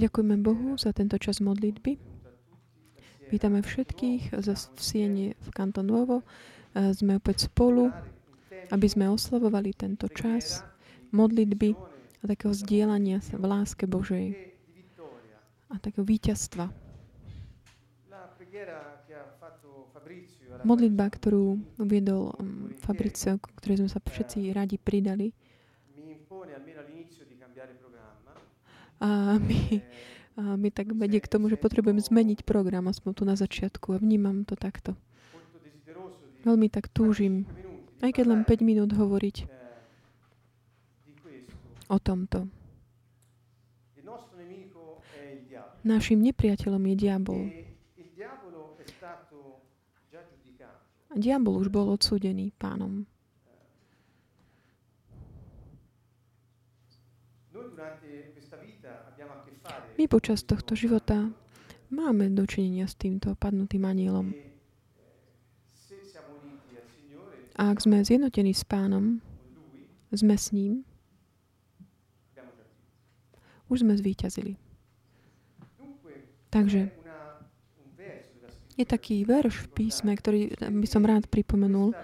Ďakujeme Bohu za tento čas modlitby. Vítame všetkých v Siene v Kanton Nuovo. Sme opäť spolu, aby sme oslavovali tento čas modlitby a takého zdieľania sa v láske Božej a takého víťazstva. Modlitba, ktorú uviedol um, Fabricio, ktorej sme sa všetci radi pridali, a my, a my tak vedie k tomu, že potrebujem zmeniť program, aspoň tu na začiatku. A vnímam to takto. Veľmi tak túžim, aj keď len 5 minút hovoriť o tomto. Našim nepriateľom je diabol. A diabol už bol odsúdený pánom. My počas tohto života máme dočinenia s týmto padnutým anielom. A ak sme zjednotení s pánom, sme s ním, už sme zvíťazili. Takže je taký verš v písme, ktorý by som rád pripomenul,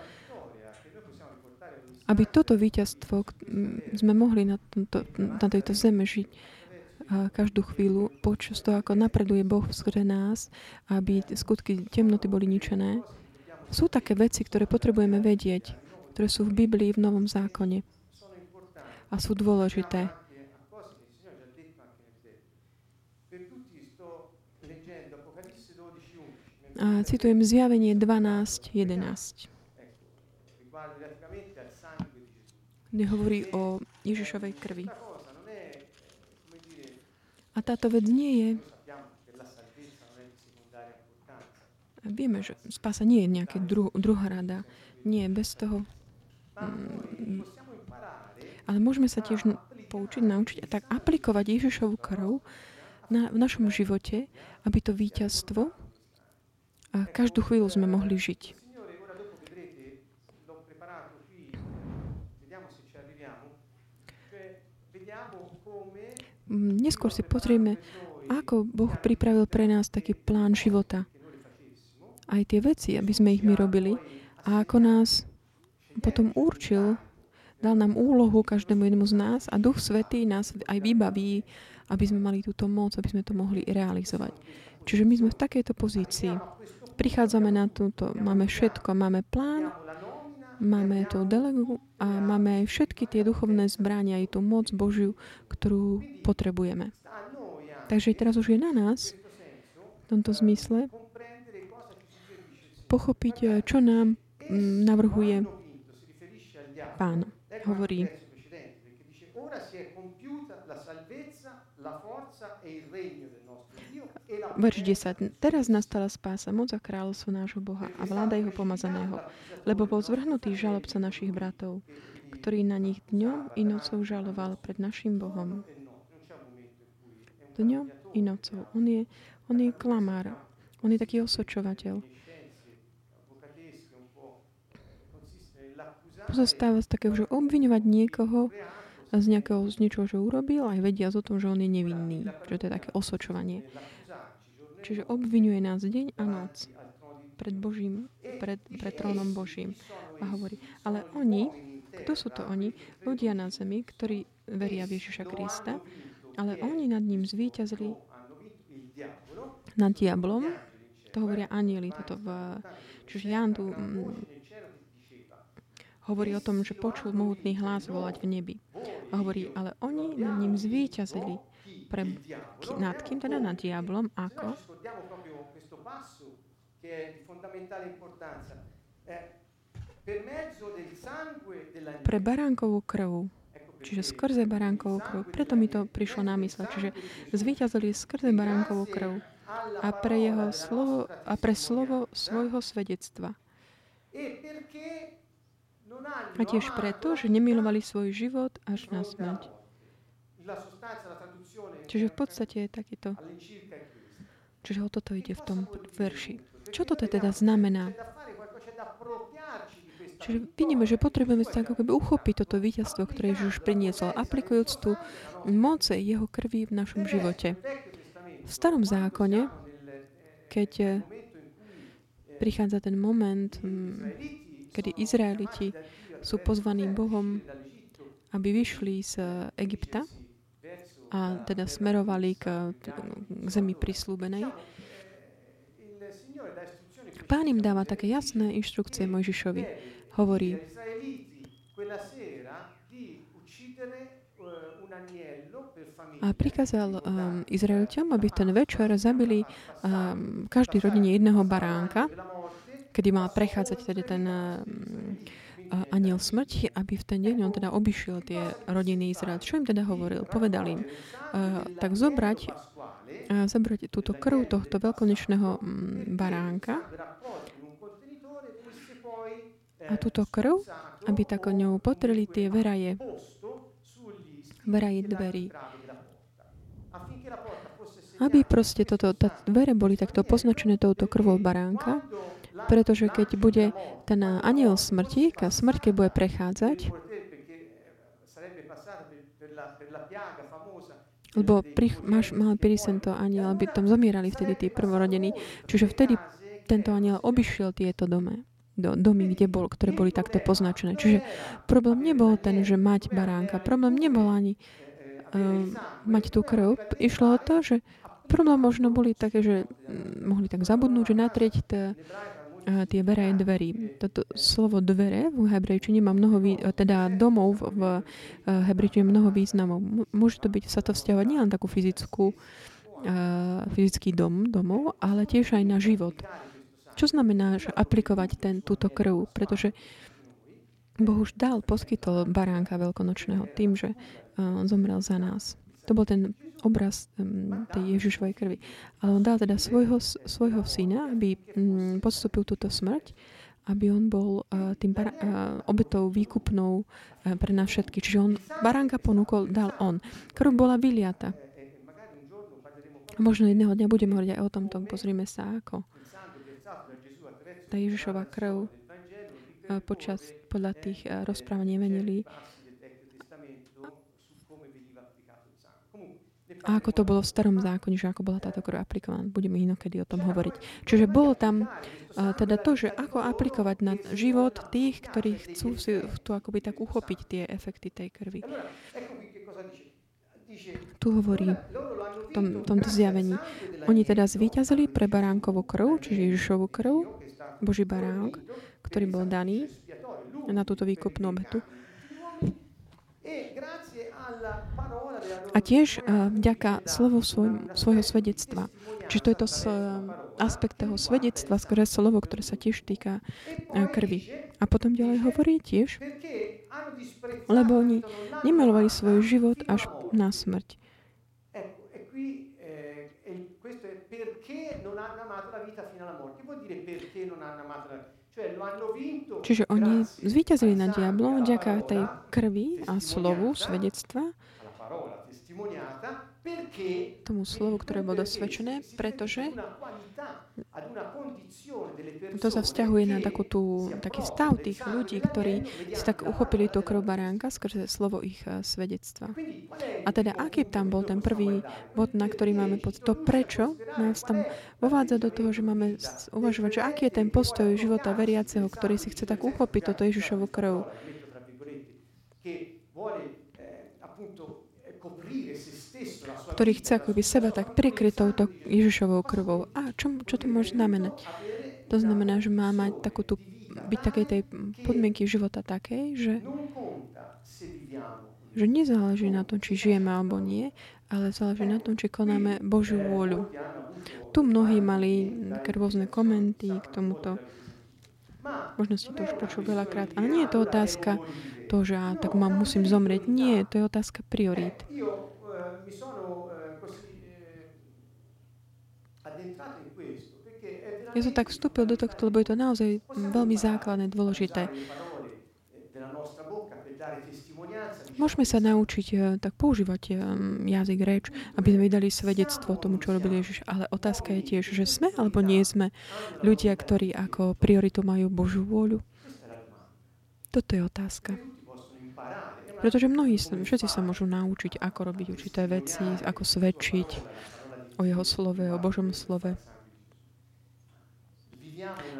aby toto víťazstvo sme mohli na, tomto, na tejto zeme žiť každú chvíľu počas toho, ako napreduje Boh skôr nás, aby skutky temnoty boli ničené. Sú také veci, ktoré potrebujeme vedieť, ktoré sú v Biblii, v Novom zákone. A sú dôležité. A citujem zjavenie 12, 11. Kde hovorí o Ježišovej krvi. A táto vec nie je... Vieme, že spása nie je nejaké dru, rada. Nie, bez toho... Mm, ale môžeme sa tiež poučiť, naučiť a tak aplikovať Ježišovu krv na, v našom živote, aby to víťazstvo a každú chvíľu sme mohli žiť. Neskôr si pozrieme, ako Boh pripravil pre nás taký plán života. Aj tie veci, aby sme ich my robili a ako nás potom určil, dal nám úlohu každému jednému z nás a Duch Svetý nás aj vybaví, aby sme mali túto moc, aby sme to mohli realizovať. Čiže my sme v takejto pozícii. Prichádzame na túto, máme všetko, máme plán, Máme tú delegu a máme aj všetky tie duchovné zbrania, aj tú moc Božiu, ktorú potrebujeme. Takže teraz už je na nás, v tomto zmysle, pochopiť, čo nám mm, navrhuje Pán. Hovorí, Verš 10. Teraz nastala spása, moc a kráľovstvo nášho Boha a vláda jeho pomazaného, lebo bol zvrhnutý žalobca našich bratov, ktorý na nich dňom i nocou žaloval pred našim Bohom. Dňom i nocou. On je, on je klamár. On je taký osočovateľ. Pozostáva z takého, že obviňovať niekoho z nejakého, z niečoho, že urobil, aj vedia o tom, že on je nevinný. Že to je také osočovanie. Čiže obvinuje nás deň a noc pred Božím, pred, pred trónom Božím. A hovorí, ale oni, kto sú to oni? Ľudia na zemi, ktorí veria v Ježiša Krista, ale oni nad ním zvíťazili nad diablom. To hovoria anieli. Toto v, čiže Jan tu mm, hovorí o tom, že počul mohutný hlas volať v nebi. A hovorí, ale oni nad ním zvíťazili pre, nad kým teda? Nad diablom. Ako? Pre baránkovú krvu. Čiže skrze baránkovú krv. Preto mi to prišlo na mysle. Čiže zvíťazili skrze baránkovú krv a pre jeho slovo, a pre slovo svojho svedectva. A tiež preto, že nemilovali svoj život až na smrť. Čiže v podstate je takýto. Čiže o toto ide v tom verši. Čo toto teda znamená? Čiže vidíme, že potrebujeme sa ako keby uchopiť toto víťazstvo, ktoré Ježiš priniesol, aplikujúc tú moc jeho krvi v našom živote. V starom zákone, keď eh, prichádza ten moment, mm, kedy Izraeliti sú pozvaní Bohom, aby vyšli z Egypta a teda smerovali k, k zemi prislúbenej, Pán im dáva také jasné inštrukcie Mojžišovi. Hovorí, a prikázal um, Izraelťom, aby ten večer zabili um, každý rodine jedného baránka, kedy mal prechádzať tedy ten um, aniel smrti, aby v ten deň on teda obišiel tie rodiny Izrael. Čo im teda hovoril? Povedal im, uh, tak zobrať, uh, zobrať túto krv tohto veľkonečného um, baránka a túto krv, aby tak ňou potreli tie veraje, veraje dverí. Aby proste toto, tá dvere boli takto poznačené touto krvou baránka, pretože keď bude ten aniel smrti, keď smrť, keď bude prechádzať, lebo pri, máš, mal prísť tento aniel, aby tam zomierali vtedy tí prvorodení. Čiže vtedy tento aniel obišiel tieto domy do, domy, kde bol, ktoré boli takto poznačené. Čiže problém nebol ten, že mať baránka. Problém nebol ani uh, mať tú krv. Išlo o to, že problém možno boli také, že mohli tak zabudnúť, že natrieť t, tie dvere dverí. Toto slovo dvere v hebrejčine má mnoho, vý, teda domov v, uh, hebrejčine mnoho významov. Môže to byť, sa to vzťahovať nielen takú fyzickú, uh, fyzický dom, domov, ale tiež aj na život. Čo znamená, že aplikovať ten, túto krv? Pretože Boh už dal, poskytol baránka veľkonočného tým, že on zomrel za nás. To bol ten obraz tej Ježišovej krvi. Ale on dal teda svojho, svojho syna, aby um, podstúpil túto smrť, aby on bol tým bar- obetou výkupnou uh, pre nás všetky. Čiže on baránka ponúkol, dal on. Krv bola vyliata. Možno jedného dňa budeme hovoriť aj o tomto. Pozrime sa, ako tá Ježišova krv počas, podľa tých rozprávaní Evangelii. A ako to bolo v starom zákone, že ako bola táto krv aplikovaná. Budeme inokedy o tom hovoriť. Čiže bolo tam uh, teda to, že ako aplikovať na život tých, ktorí chcú si tu akoby tak uchopiť tie efekty tej krvi. Tu hovorí v tom, tomto zjavení. Oni teda zvíťazili pre baránkovú krv, čiže Ježišovú krv, Boží baránok, ktorý bol daný na túto výkupnú obetu. A tiež uh, vďaka slovu svoj, svojho svedectva. Čiže to je to s, uh, aspekt toho svedectva, skôr slovo, ktoré sa tiež týka uh, krvi. A potom ďalej hovorí tiež, lebo oni nemilovali svoj život až na smrť. Čiže oni zvíťazili nad diablom vďaka tej krvi a slovu svedectva tomu slovu, ktoré bolo dosvedčené, pretože to sa vzťahuje na takú tú, taký stav tých ľudí, ktorí si tak uchopili tú krv baránka skrze slovo ich eh, svedectva. A teda, aký tam bol ten prvý bod, na ktorý máme pod to, prečo nás tam uvádza do toho, že máme uvažovať, že aký je ten postoj života veriaceho, ktorý si chce tak uchopiť toto Ježišovu krv ktorý chce akoby seba tak prikryť touto Ježišovou krvou. A čo, čo to môže znamenať? To znamená, že má mať takú tú, byť takej tej podmienky života takej, že, že nezáleží na tom, či žijeme alebo nie, ale záleží na tom, či konáme Božiu vôľu. Tu mnohí mali rôzne komenty k tomuto. Možno ste to už počul veľakrát. Ale nie je to otázka to, že ja, tak mám, musím zomrieť. Nie, to je otázka priorít. Ja som tak vstúpil do tohto, lebo je to naozaj veľmi základné, dôležité. Môžeme sa naučiť eh, tak používať eh, jazyk, reč, aby sme vydali svedectvo tomu, čo robil Ježiš. Ale otázka je tiež, že sme alebo nie sme ľudia, ktorí ako prioritu majú Božú vôľu. Toto je otázka. Pretože mnohí, všetci sa môžu naučiť, ako robiť určité veci, ako svedčiť o jeho slove, o Božom slove.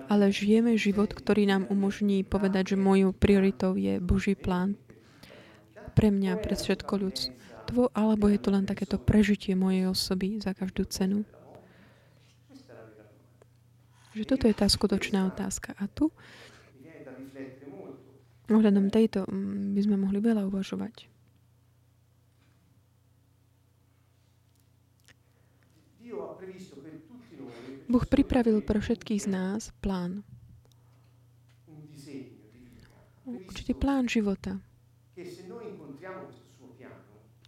Ale žijeme život, ktorý nám umožní povedať, že mojou prioritou je Boží plán pre mňa, pre všetko ľudstvo, alebo je to len takéto prežitie mojej osoby za každú cenu. Že toto je tá skutočná otázka. A tu Ohľadom tejto mm, by sme mohli veľa uvažovať. Boh pripravil pre všetkých z nás plán. Určitý plán života.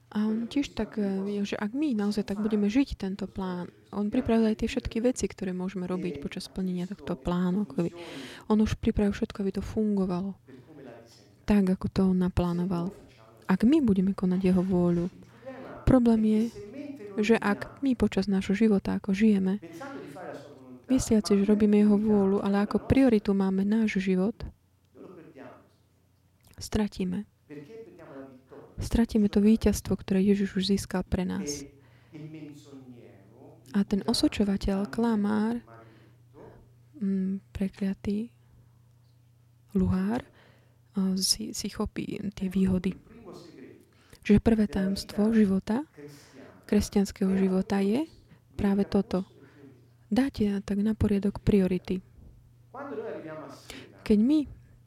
A on tiež tak, e, že ak my naozaj tak budeme žiť tento plán, on pripravil aj tie všetky veci, ktoré môžeme robiť počas splnenia tohto plánu. On už pripravil všetko, aby to fungovalo tak, ako to on naplánoval. Ak my budeme konať jeho vôľu, problém je, že ak my počas nášho života, ako žijeme, mysliaci, že robíme jeho vôľu, ale ako prioritu máme náš život, stratíme. Stratíme to víťazstvo, ktoré Ježiš už získal pre nás. A ten osočovateľ, klamár, mm, prekliatý, luhár, si, si chopí tie výhody. Čiže prvé tajomstvo života, kresťanského života je práve toto. Dáte tak na poriadok priority. Keď my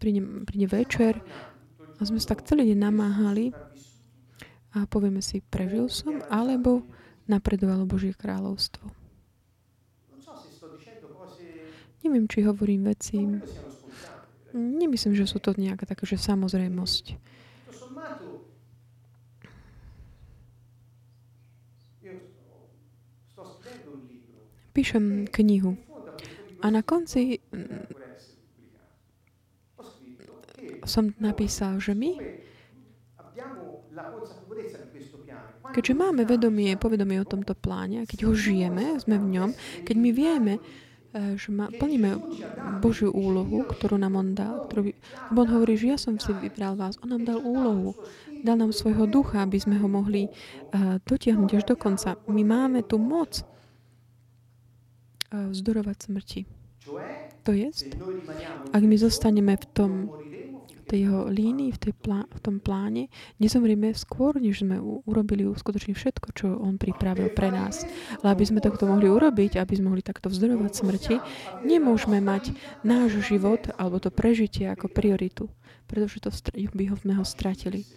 príde, príde večer a sme sa tak celý deň namáhali a povieme si, prežil som, alebo napredovalo Božie kráľovstvo. Neviem, či hovorím veci Nemyslím, že sú to nejaká taká, že samozrejmosť. Píšem knihu a na konci mm, som napísal, že my, keďže máme vedomie, povedomie o tomto pláne, a keď ho žijeme, sme v ňom, keď my vieme, Eh, že ma, plníme Božiu úlohu, ktorú nám On dal. Ktorú, on hovorí, že ja som si vybral vás. On nám dal úlohu. Dal nám svojho ducha, aby sme ho mohli uh, dotiahnuť až do konca. My máme tu moc vzdorovať smrti. To je, ak my zostaneme v tom tej jeho línii, v, tej plá, v tom pláne, nezomrieme skôr, než sme urobili skutočne všetko, čo on pripravil pre nás. Ale aby sme takto mohli urobiť, aby sme mohli takto vzdorovať smrti, nemôžeme mať náš život alebo to prežitie ako prioritu, pretože to by ho, sme ho stratili.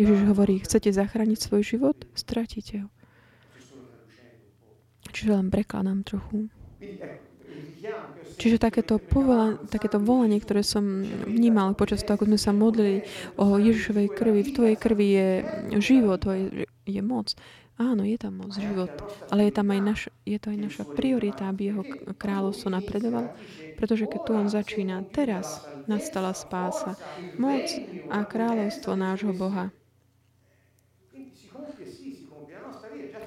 Ježiš hovorí, chcete zachrániť svoj život? Stratíte ho. Čiže len prekladám trochu. Čiže takéto, povola, takéto volanie, ktoré som vnímal počas toho, ako sme sa modlili o Ježišovej krvi, v tvojej krvi je život, je, je moc. Áno, je tam moc, život, ale je tam aj naš, je to aj naša priorita, aby jeho kráľovstvo napredovalo, pretože keď tu on začína, teraz nastala spása, moc a kráľovstvo nášho Boha.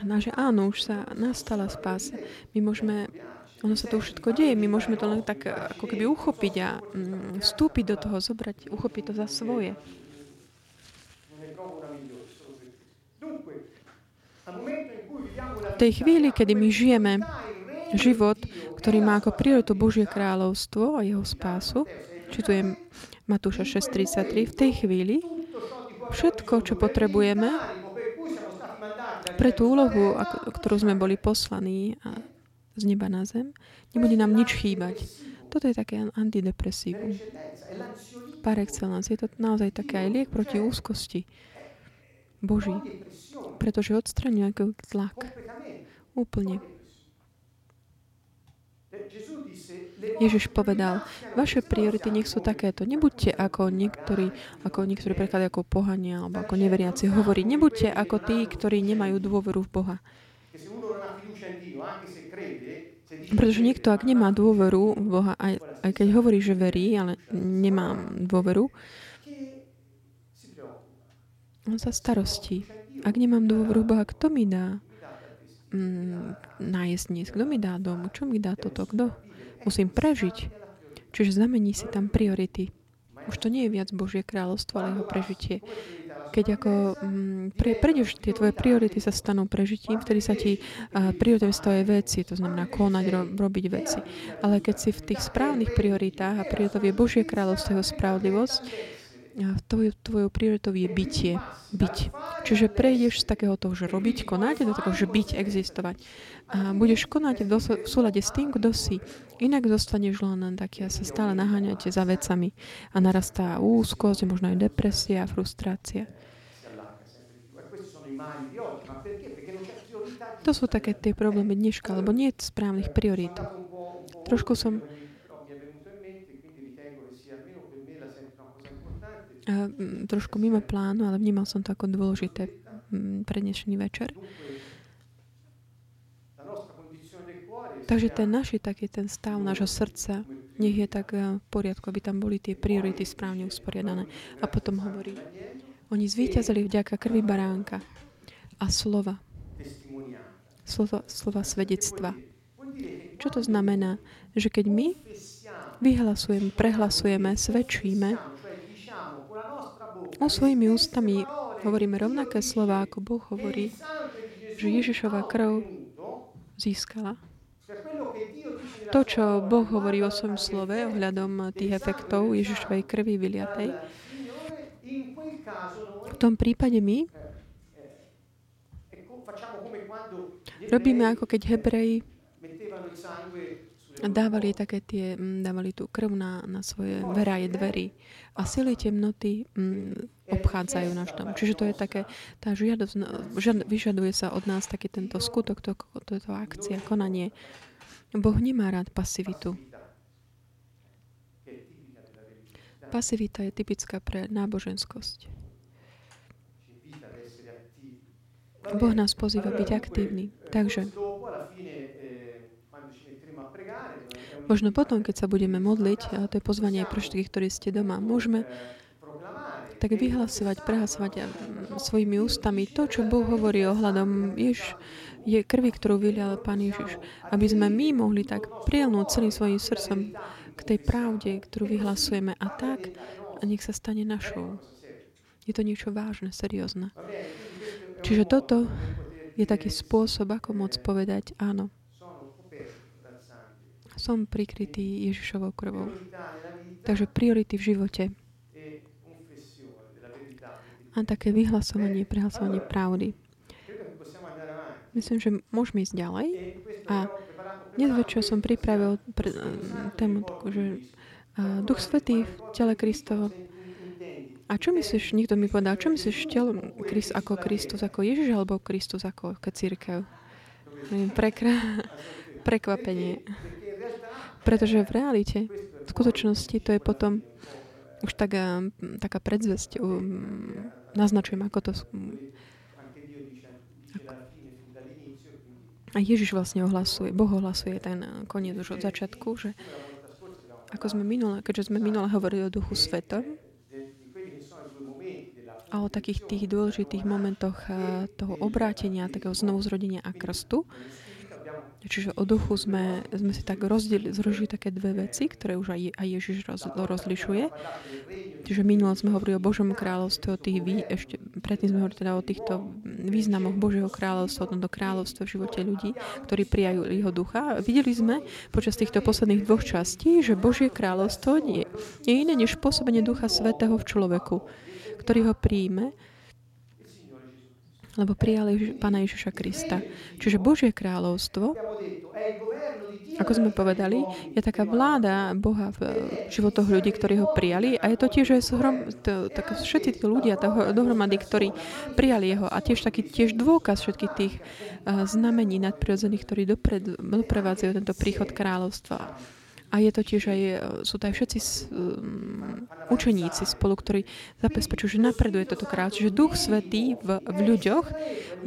Náže áno, už sa nastala spása. My môžeme ono sa to už všetko deje. My môžeme to len tak ako keby uchopiť a mm, vstúpiť do toho, zobrať, uchopiť to za svoje. V tej chvíli, kedy my žijeme život, ktorý má ako prioritu Božie kráľovstvo a jeho spásu, či tu je Matúša 6.33, v tej chvíli všetko, čo potrebujeme pre tú úlohu, ktorú sme boli poslaní a z neba na zem, nebude nám nič chýbať. Toto je také antidepresívum. Par excellence. Je to naozaj také aj liek proti úzkosti. Boží. Pretože odstraňuje tlak. Úplne. Ježiš povedal, vaše priority nech sú takéto. Nebuďte ako niektorí, ako niektorí preklady ako pohania alebo ako neveriaci hovorí. Nebuďte ako tí, ktorí nemajú dôveru v Boha. Pretože niekto, ak nemá dôveru v Boha, aj, aj keď hovorí, že verí, ale nemá dôveru, on sa starostí. Ak nemám dôveru v Boha, kto mi dá mm, nájsť dnes? Kto mi dá dom? Čo mi dá toto? Kto? Musím prežiť. Čiže zamení si tam priority. už to nie je viac Božie kráľovstvo, ale jeho prežitie. Keď ako mm, pre, prejdeš, tie tvoje priority sa stanú prežitím, vtedy sa ti uh, priority stavajú veci, to znamená konať, ro, robiť veci. Ale keď si v tých správnych prioritách a prioritou je Božie kráľovstvo, jeho spravodlivosť, tvojou, tvojou prioritou je bytie. Byť. Čiže prejdeš z takého toho, že robiť, konať, do takého, že byť, existovať. A budeš konať v, dos- v súlade s tým, kto si. Inak zostaneš len taký a sa stále naháňate za vecami. A narastá úzkosť, možno aj depresia, frustrácia. To sú také tie problémy dneška, lebo nie je správnych priorít. Trošku som trošku mimo plánu, ale vnímal som to ako dôležité pre dnešný večer. Takže ten naši taký ten stav nášho srdca, nech je tak e, v poriadku, aby tam boli tie priority správne usporiadané. A potom hovorí, oni zvíťazili vďaka krvi baránka a slova. Slova, slova svedectva. Čo to znamená? Že keď my vyhlasujeme, prehlasujeme, svedčíme, O svojimi ústami hovoríme rovnaké slova, ako Boh hovorí, že Ježišova krv získala. To, čo Boh hovorí o svojom slove ohľadom tých efektov Ježišovej krvi vyliatej, v tom prípade my robíme ako keď Hebreji dávali také tie, mm, dávali tú krv na, na svoje veraje dverí a sily temnoty mm, obchádzajú náš dom. Čiže to je také, tá žiadosť, no, žiad, vyžaduje sa od nás taký tento skutok, to, to, to akcia, konanie. Boh nemá rád pasivitu. Pasivita je typická pre náboženskosť. Boh nás pozýva byť aktívny. Takže Možno potom, keď sa budeme modliť, a to je pozvanie pre všetkých, ktorí ste doma, môžeme tak vyhlasovať, prehlasovať mm, svojimi ústami to, čo Boh hovorí ohľadom Jež, je krvi, ktorú vylial Pán Ježiš. Aby sme my mohli tak prielnúť celým svojim srdcom k tej pravde, ktorú vyhlasujeme a tak, a nech sa stane našou. Je to niečo vážne, seriózne. Čiže toto je taký spôsob, ako môcť povedať áno som prikrytý Ježišovou krvou. Takže priority v živote. A také vyhlasovanie, prehlasovanie pravdy. Myslím, že môžeme ísť ďalej. A dnes večer som pripravil pre, tému takú, že Duch Svetý v tele Kristovo. A čo myslíš, niekto mi povedal, čo myslíš telom Krist, ako Kristus, ako Ježiš, alebo Kristus ako církev? Prekra, prekvapenie. Pretože v realite, v skutočnosti to je potom už taká, taká predzvesť. Um, naznačujem, ako to... Ako. A Ježiš vlastne ohlasuje, Boh ohlasuje ten koniec už od začiatku, že ako sme minule, keďže sme minule hovorili o Duchu Svetom a o takých tých dôležitých momentoch eh, toho obrátenia, takého znovuzrodenia a krstu, Čiže o duchu sme, sme si tak rozdielili, zrožili také dve veci, ktoré už aj, aj Ježiš roz, rozlišuje. Čiže minulé sme hovorili o Božom kráľovstve, o tých, ešte predtým sme hovorili teda o týchto významoch Božieho kráľovstva, o tomto kráľovstve v živote ľudí, ktorí prijajú jeho ducha. Videli sme počas týchto posledných dvoch častí, že Božie kráľovstvo nie je iné než pôsobenie Ducha Svetého v človeku, ktorý ho príjme lebo prijali Pána Ježiša Krista. Čiže Božie kráľovstvo, ako sme povedali, je taká vláda Boha v životoch ľudí, ktorí ho prijali a je to tiež aj zhrom, to, tak všetci tí ľudia toho, dohromady, ktorí prijali jeho a tiež taký tiež dôkaz všetkých tých uh, znamení nadprirodzených, ktorí dopred, doprevádzajú tento príchod kráľovstva. A je to tiež aj, e, sú to aj všetci um, učeníci spolu, ktorí zabezpečujú, že napreduje toto kráľ. Čiže Duch Svetý v, v ľuďoch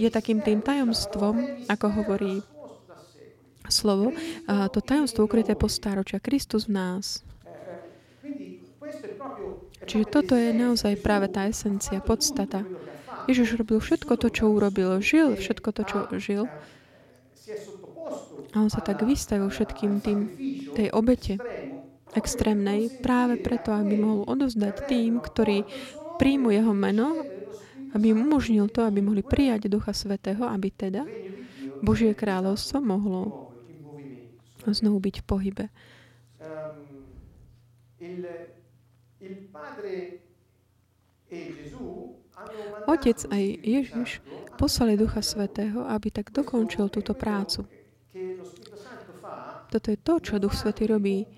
je takým tým tajomstvom, ako hovorí slovo, a to tajomstvo ukryté po stáročia. Kristus v nás. Čiže toto je naozaj práve tá esencia, podstata. Ježiš robil všetko to, čo urobil. Žil všetko to, čo žil. A on sa tak vystavil všetkým tým, tej obete. extrémnej práve preto, aby mohol odozdať tým, ktorí príjmu jeho meno, aby im umožnil to, aby mohli prijať Ducha Svetého, aby teda Božie kráľovstvo mohlo znovu byť v pohybe. Otec aj Ježiš poslali Ducha Svetého, aby tak dokončil túto prácu. Toto je to, čo Duch Svetý robí.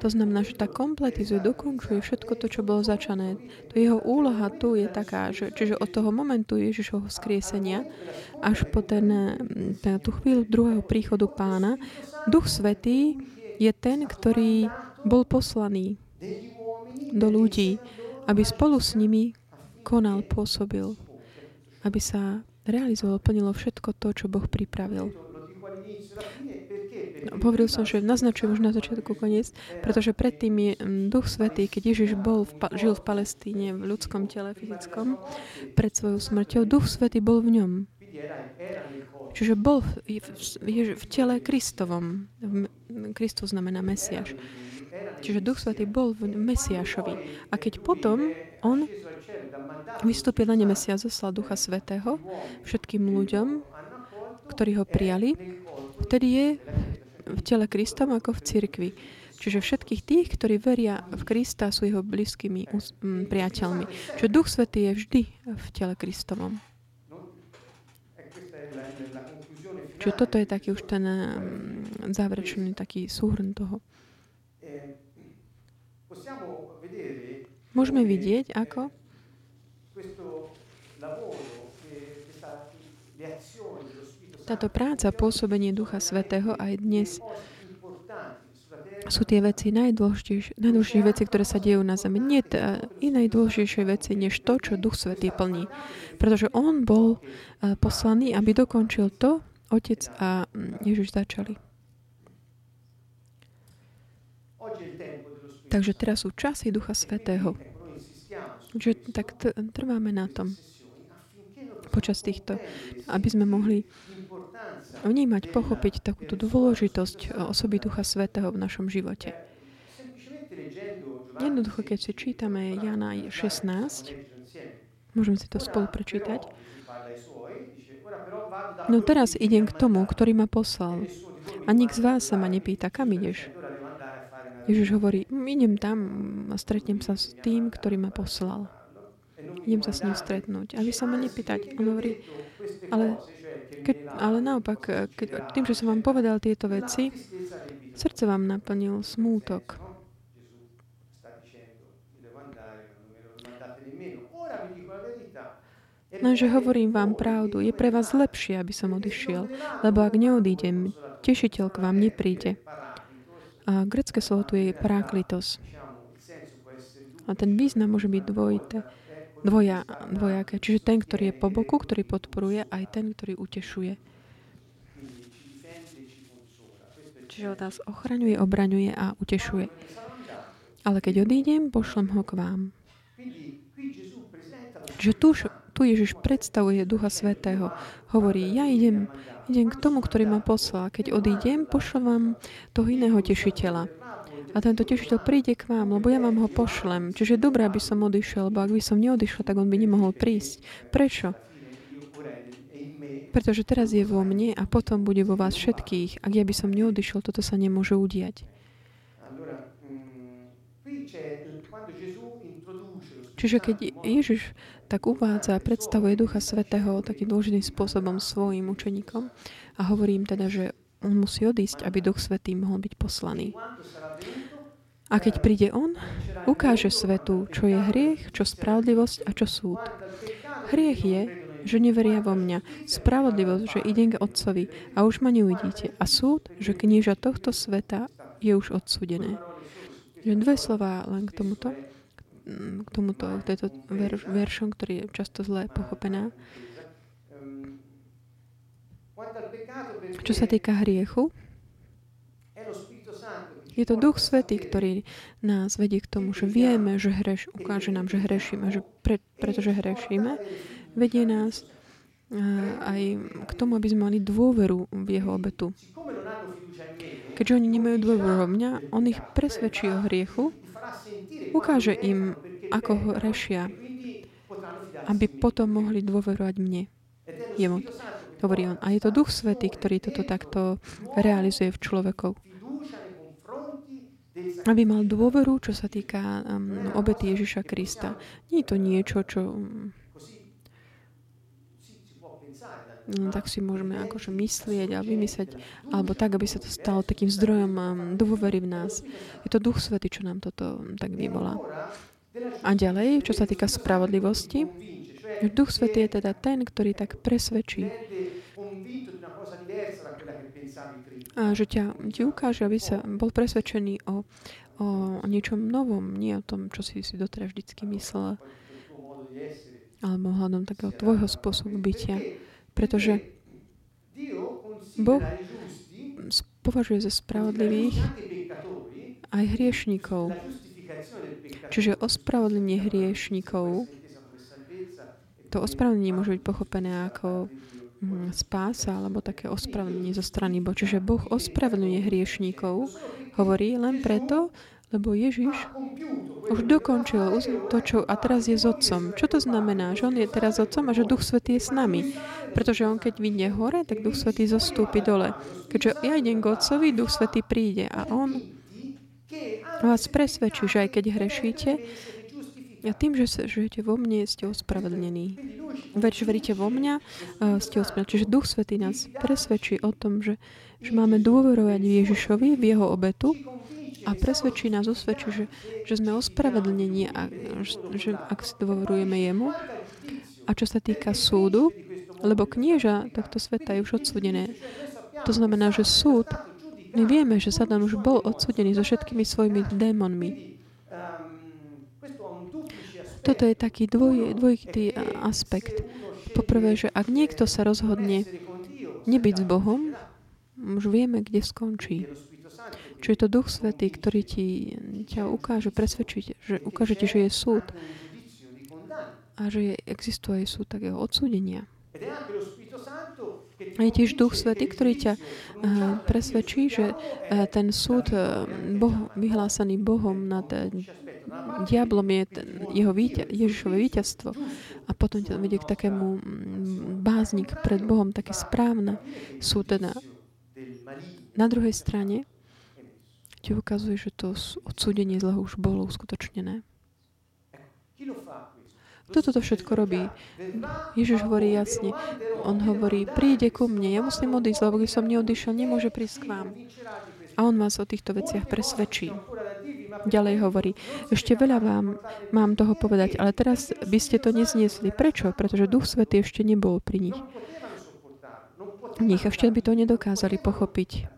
To znamená, že tak kompletizuje, dokončuje všetko to, čo bolo začané. To jeho úloha tu je taká, že čiže od toho momentu Ježišovho skriesenia až po ten, ten, tú chvíľu druhého príchodu pána, Duch Svetý je ten, ktorý bol poslaný do ľudí, aby spolu s nimi konal, pôsobil, aby sa realizovalo, plnilo všetko to, čo Boh pripravil. No, hovoril som, že naznačujem už na začiatku koniec, pretože predtým je mm, Duch Svetý, keď Ježiš bol v, žil v Palestíne v ľudskom tele fyzickom pred svojou smrťou, Duch Svetý bol v ňom. Čiže bol v, v, v tele Kristovom. Kristus znamená Mesiaš. Čiže Duch Svetý bol v Mesiašovi. A keď potom on vystúpil na nemesia, zoslal Ducha Svetého všetkým ľuďom, ktorí ho prijali, vtedy je v tele Kristom ako v cirkvi. Čiže všetkých tých, ktorí veria v Krista, sú jeho blízkymi priateľmi. Čiže Duch Svetý je vždy v tele Kristovom. Čiže toto je taký už ten záverečný taký súhrn toho. Môžeme vidieť, ako táto práca, pôsobenie Ducha Svetého aj dnes sú tie veci najdôležitejšie, najdôležitejšie veci, ktoré sa dejú na zemi. Nie t- inej dôležitejšie veci, než to, čo Duch Svetý plní. Pretože On bol uh, poslaný, aby dokončil to, Otec a Ježiš začali. Takže teraz sú časy Ducha Svetého. Že tak trváme na tom počas týchto, aby sme mohli vnímať, pochopiť takúto dôležitosť e, osoby Ducha Svetého v našom živote. Jednoducho, keď si čítame Jana 16, môžeme si to spolu prečítať. No teraz idem k tomu, ktorý ma poslal. A nik z vás sa ma nepýta, kam ideš? Ježiš hovorí, idem tam a stretnem sa s tým, ktorý ma poslal. Idem sa s ním stretnúť. A vy sa ma nepýtať. On hovorí, ale keď, ale naopak, keď, tým, že som vám povedal tieto veci, srdce vám naplnil smútok. Lenže hovorím vám pravdu, je pre vás lepšie, aby som odišiel, lebo ak neodídem, tešiteľ k vám nepríde. A grecké slovo tu je paraklitos. A ten význam môže byť dvojité dvoja, dvojaké. Čiže ten, ktorý je po boku, ktorý podporuje, aj ten, ktorý utešuje. Čiže on nás ochraňuje, obraňuje a utešuje. Ale keď odídem, pošlem ho k vám. Čiže tu, tu Ježiš predstavuje Ducha Svetého. Hovorí, ja idem, idem k tomu, ktorý ma poslal. Keď odídem, pošlem vám toho iného tešiteľa a tento tešiteľ príde k vám, lebo ja vám ho pošlem. Čiže je dobré, aby som odišiel, lebo ak by som neodišiel, tak on by nemohol prísť. Prečo? Pretože teraz je vo mne a potom bude vo vás všetkých. Ak ja by som neodišiel, toto sa nemôže udiať. Čiže keď Ježiš tak uvádza a predstavuje Ducha Svetého takým dôležitým spôsobom svojim učeníkom a hovorím teda, že on musí odísť, aby Duch Svetý mohol byť poslaný. A keď príde On, ukáže svetu, čo je hriech, čo spravodlivosť a čo súd. Hriech je, že neveria vo mňa. Spravodlivosť, že idem k Otcovi a už ma neuvidíte. A súd, že knieža tohto sveta je už odsudené. Že dve slova len k tomuto, k tomuto, k tejto ver, veršom, ktorý je často zle pochopená. Čo sa týka hriechu, je to Duch Svetý, ktorý nás vedie k tomu, že vieme, že hreš, ukáže nám, že hrešíme, že pre, pretože hrešíme, vedie nás aj k tomu, aby sme mali dôveru v jeho obetu. keďže oni nemajú dôveru mňa, on ich presvedčí o hriechu, ukáže im, ako ho rešia, aby potom mohli dôverovať mne. Jemu. Hovorí on. A je to Duch Svetý, ktorý toto takto realizuje v človekov. Aby mal dôveru, čo sa týka um, obety Ježiša Krista. Nie je to niečo, čo um, no, tak si môžeme akože myslieť a vymyslieť, alebo tak, aby sa to stalo takým zdrojom um, dôvery v nás. Je to Duch Svety, čo nám toto um, tak vyvolá. A ďalej, čo sa týka spravodlivosti, Duch Svetý je teda ten, ktorý tak presvedčí a že ťa, ti ukáže, aby sa bol presvedčený o, o, niečom novom, nie o tom, čo si si doteraz vždycky myslel, alebo hľadom takého tvojho spôsobu bytia. Pretože Boh považuje za spravodlivých aj hriešnikov. Čiže ospravedlenie hriešnikov, to ospravedlenie môže byť pochopené ako spása alebo také ospravedlnenie zo strany Boha. Čiže Boh ospravedlňuje hriešníkov, hovorí len preto, lebo Ježiš už dokončil to, čo a teraz je s Otcom. Čo to znamená? Že On je teraz s Otcom a že Duch Svetý je s nami. Pretože On keď vyjde hore, tak Duch Svetý zostúpi dole. Keďže ja idem k Otcovi, Duch Svetý príde a On vás presvedčí, že aj keď hrešíte, a tým, že žijete vo mne, ste ospravedlnení. Veď, že veríte vo mňa, ste ospravedlení. Čiže Duch Svetý nás presvedčí o tom, že, že máme dôverovať Ježišovi, v jeho obetu a presvedčí nás, usvedčí, že, že sme ospravedlnení a že ak si dôverujeme jemu. A čo sa týka súdu, lebo knieža tohto sveta je už odsúdené. To znamená, že súd, my vieme, že Satan už bol odsudený so všetkými svojimi démonmi. Toto je taký dvoj, dvojitý aspekt. Poprvé, že ak niekto sa rozhodne nebyť s Bohom, už vieme, kde skončí. Čo je to Duch Svetý, ktorý ti, ťa ukáže, presvedčiť, že ukáže ti, že je súd a že je, existuje súd takého odsúdenia. A je tiež Duch Svetý, ktorý ťa uh, presvedčí, že uh, ten súd uh, boh, vyhlásaný Bohom nad diablom je ten, jeho víťa, Ježišové víťazstvo. A potom ťa vedie k takému mm, báznik pred Bohom, také správne sú teda na druhej strane ti ukazuje, že to odsúdenie zlého už bolo uskutočnené. Kto toto všetko robí? Ježiš hovorí jasne. On hovorí, príde ku mne, ja musím odísť, lebo keď som neodišiel, nemôže prísť k vám. A on vás o týchto veciach presvedčí. Ďalej hovorí, ešte veľa vám mám toho povedať, ale teraz by ste to nezniesli. Prečo? Pretože Duch Svetý ešte nebol pri nich. Nich ešte by to nedokázali pochopiť,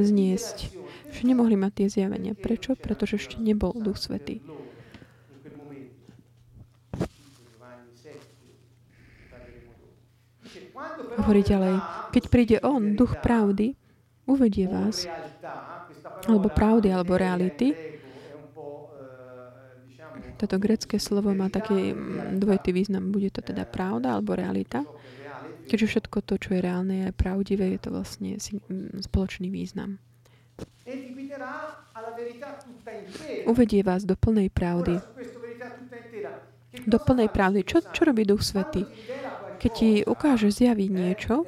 zniesť. Že nemohli mať tie zjavenia. Prečo? Pretože ešte nebol Duch Svetý. Hovorí ďalej, keď príde On, Duch pravdy, uvedie vás, alebo pravdy, alebo reality, toto grecké slovo má taký mm, dvojitý význam. Bude to teda pravda alebo realita. Keďže všetko to, čo je reálne, je pravdivé, je to vlastne mm, spoločný význam. Uvedie vás do plnej pravdy. Do plnej pravdy. Čo, čo robí Duch Svety? Keď ti ukáže, zjaví niečo,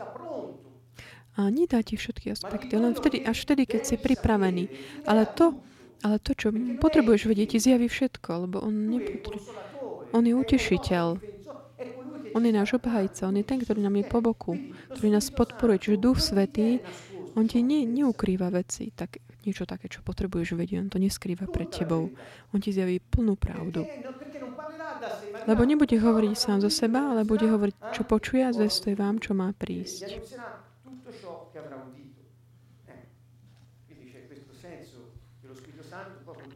a nedá ti všetky aspekty, len vtedy, až vtedy, keď si pripravený. Ale to, ale to, čo potrebuješ vedieť, ti zjaví všetko, lebo on nepotrebuje. On je utešiteľ. On je náš obhajca. On je ten, ktorý nám je po boku, ktorý nás podporuje. Čiže Duch Svetý, on ti ne, neukrýva veci, tak, niečo také, čo potrebuješ vedieť. On to neskrýva pred tebou. On ti zjaví plnú pravdu. Lebo nebude hovoriť sám zo seba, ale bude hovoriť, čo počuje a zvestuje vám, čo má prísť.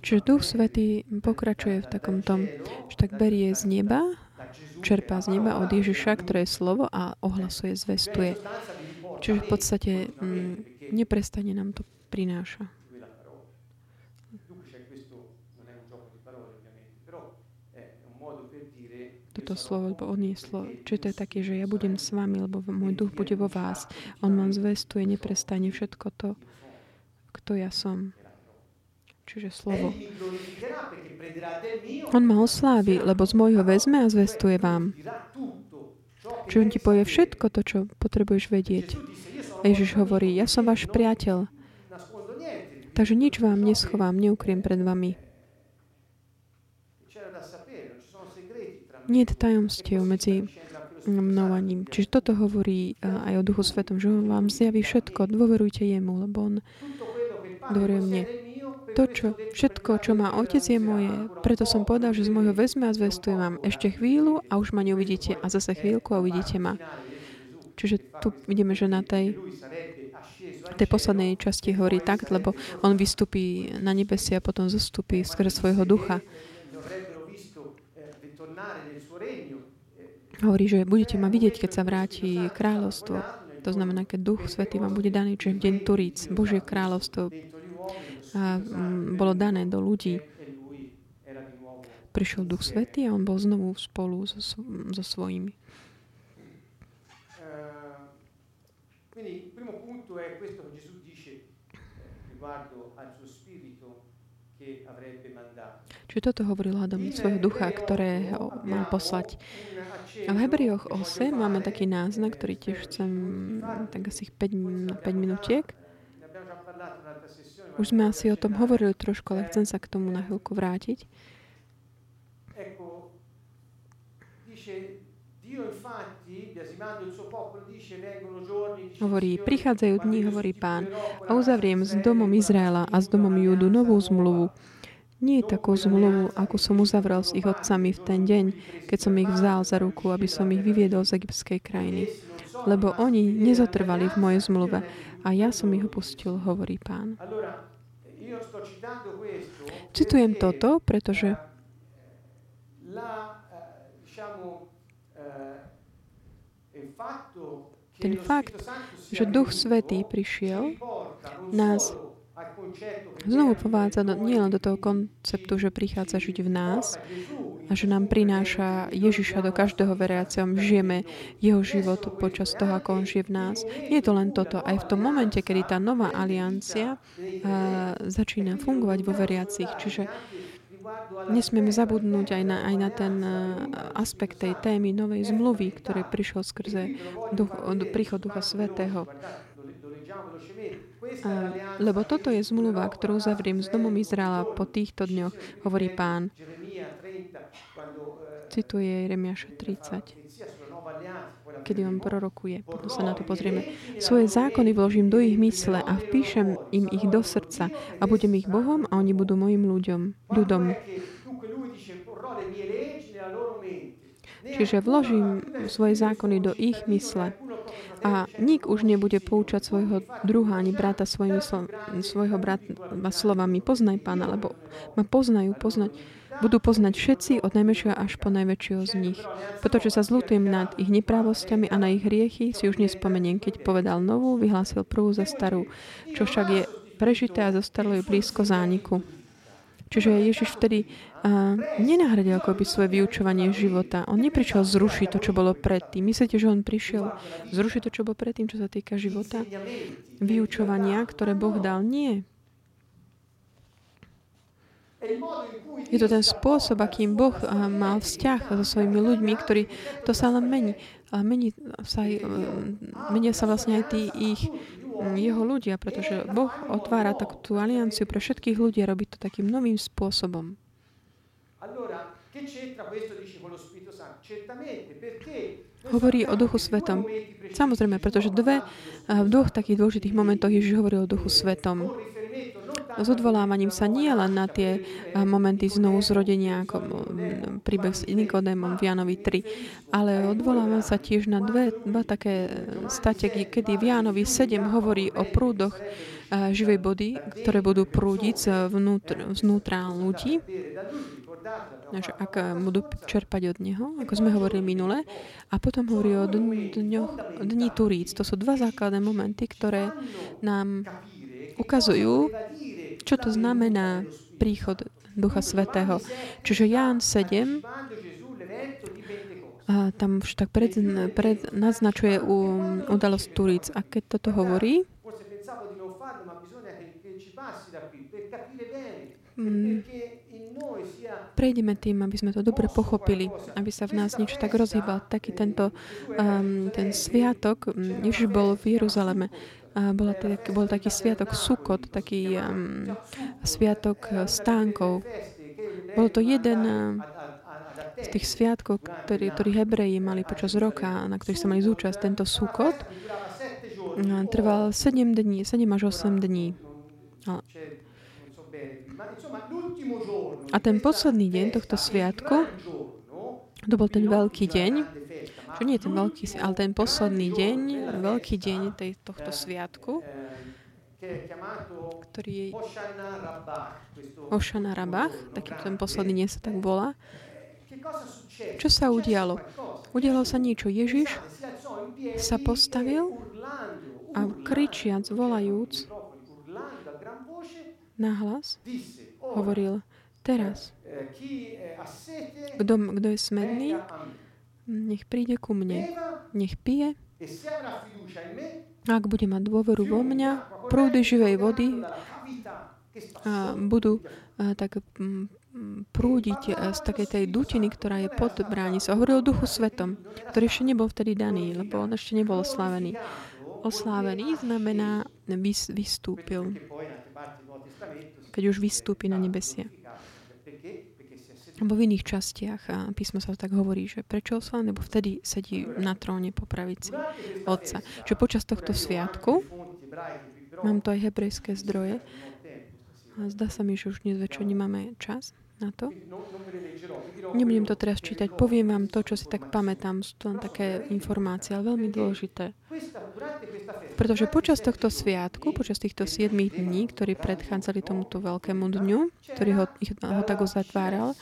Čiže Duch Svetý pokračuje v takom tom, že tak berie z neba, čerpá z neba od Ježiša, ktoré je slovo a ohlasuje, zvestuje. Čiže v podstate m, mm, neprestane nám to prináša. toto slovo, lebo on je slovo. Čiže to je také, že ja budem s vami, lebo môj duch bude vo vás. On vám zvestuje neprestane všetko to, kto ja som. Čiže slovo. On ma oslávi, lebo z môjho vezme a zvestuje vám. Čiže on ti povie všetko to, čo potrebuješ vedieť. Ježiš hovorí, ja som váš priateľ. Takže nič vám neschovám, neukriem pred vami. Nie je tajomstiev medzi mnou a ním. Čiže toto hovorí aj o Duchu Svetom, že on vám zjaví všetko, dôverujte jemu, lebo on dôveruje mne. To, čo, všetko, čo má Otec, je moje. Preto som povedal, že z môjho vezme a zvestujem vám ešte chvíľu a už ma neuvidíte a zase chvíľku a uvidíte ma. Čiže tu vidíme, že na tej, tej poslednej časti hovorí tak, lebo on vystupí na nebesi a potom zostupí skrze svojho ducha. Hovorí, že budete ma vidieť, keď sa vráti kráľovstvo. To znamená, keď Duch Svetý vám bude daný, čiže v deň Turíc, Božie kráľovstvo a bolo dané do ľudí. Prišiel Duch Svetý a on bol znovu spolu so, so svojimi. Quindi il primo punto è questo che Gesù dice riguardo al suo spirito che avrebbe mandato. Čiže toto hovoril hľadom svojho ducha, ktoré ho mal poslať. A v Hebrioch 8 máme taký náznak, ktorý tiež chcem tak asi 5, 5 minútiek. Už sme asi o tom hovorili trošku, ale chcem sa k tomu na chvíľku vrátiť. Hovorí, prichádzajú dní, hovorí pán, a uzavriem s domom Izraela a s domom Júdu novú zmluvu, nie je takú zmluvu, ako som uzavrel s ich otcami v ten deň, keď som ich vzal za ruku, aby som ich vyviedol z egyptskej krajiny. Lebo oni nezotrvali v mojej zmluve a ja som ich opustil, hovorí pán. Citujem toto, pretože ten fakt, že Duch Svetý prišiel, nás znovu povádza nielen do toho konceptu, že prichádza žiť v nás a že nám prináša Ježiša do každého veriaceho. Žijeme jeho život počas toho, ako on žije v nás. Nie je to len toto. Aj v tom momente, kedy tá nová aliancia uh, začína fungovať vo veriacich. Čiže nesmieme zabudnúť aj na, aj na ten aspekt tej témy novej zmluvy, ktorý prišiel skrze duch, príchod Ducha Svetého. Lebo toto je zmluva, ktorú zavriem s domom Izraela po týchto dňoch, hovorí pán. Cituje Jeremiáša 30 kedy on prorokuje. Potom sa na to pozrieme. Svoje zákony vložím do ich mysle a vpíšem im ich do srdca a budem ich Bohom a oni budú mojim ľuďom, ľudom. Čiže vložím svoje zákony do ich mysle a nik už nebude poučať svojho druha ani brata svojimi slo- svojho brata slovami. Poznaj pána, lebo ma poznajú, poznať. Budú poznať všetci od najmenšieho až po najväčšieho z nich. Pretože sa zlutujem nad ich neprávosťami a na ich hriechy si už nespomeniem. Keď povedal novú, vyhlásil prvú za starú, čo však je prežité a zostalo je blízko zániku. Čiže Ježiš vtedy uh, nenahradil akoby svoje vyučovanie života. On neprišiel zrušiť to, čo bolo predtým. Myslíte, že on prišiel zrušiť to, čo bolo predtým, čo sa týka života? Vyučovania, ktoré Boh dal? Nie. Je to ten spôsob, akým Boh mal vzťah so svojimi ľuďmi, ktorí to sa len mení. A mení sa aj, menia sa vlastne aj tí ich Mm, jeho ľudia, pretože Boh otvára takú tú alianciu pre všetkých ľudí a robí to takým novým spôsobom. Hovorí o Duchu Svetom. Samozrejme, pretože dve, v dvoch takých dôležitých momentoch Ježiš hovorí o Duchu Svetom s odvolávaním sa nie len na tie eh, momenty znovu zrodenia, ako mm, príbeh s Nikodémom v Jánovi 3, ale odvoláva sa tiež na dve, dva také eh, state, kedy v Jánovi 7 hovorí o prúdoch eh, živej body, ktoré budú prúdiť vnútr, vnútra ľudí. Takže ak budú čerpať od Neho, ako sme hovorili minule. A potom hovorí o dňoch, dni Turíc. To sú dva základné momenty, ktoré nám ukazujú, čo to znamená príchod Ducha Svetého. Čiže Ján 7 A tam už tak pred, pred, naznačuje u, udalosť Turíc. A keď toto hovorí, mm, prejdeme tým, aby sme to dobre pochopili, aby sa v nás niečo tak rozhýbal. Taký tento um, ten sviatok, mm, Ježiš bol v Jeruzaleme, a bola to, bol taký sviatok Sukot, taký um, sviatok stánkov. Bol to jeden uh, z tých sviatkov, ktorý, ktorý Hebreji mali počas roka, na ktorých sa mali zúčasť. Tento Sukot uh, trval 7 dní, 7 až 8 dní. A ten posledný deň tohto sviatku, to bol ten veľký deň, čo nie je ten veľký, ale ten posledný deň, veľký deň tej, tohto sviatku, ktorý je Ošana Rabach, taký ten posledný deň sa tak volá. Čo sa udialo? Udialo sa niečo. Ježiš sa postavil a kričiac, volajúc, nahlas hovoril, teraz, kto, je smedný, nech príde ku mne, nech pije. Ak bude mať dôveru vo mňa, prúdy živej vody a budú a, tak m, prúdiť z takej tej dutiny, ktorá je pod bránicou. Hovoril o Duchu Svetom, ktorý ešte nebol vtedy daný, lebo on ešte nebol oslávený. Oslávený znamená vystúpil keď už vystúpi na nebesia. Alebo v iných častiach písmo sa tak hovorí, že prečo oslavený, lebo vtedy sedí na tróne po pravici Otca. Čiže počas tohto sviatku, mám to aj hebrejské zdroje, a zdá sa mi, že už dnes večer nemáme čas na to. Nebudem to teraz čítať, poviem vám to, čo si tak pamätám, sú to také informácie, ale veľmi dôležité. Pretože počas tohto sviatku, počas týchto 7 dní, ktorí predchádzali tomuto veľkému dňu, ktorý ho, ho tak uzatváral,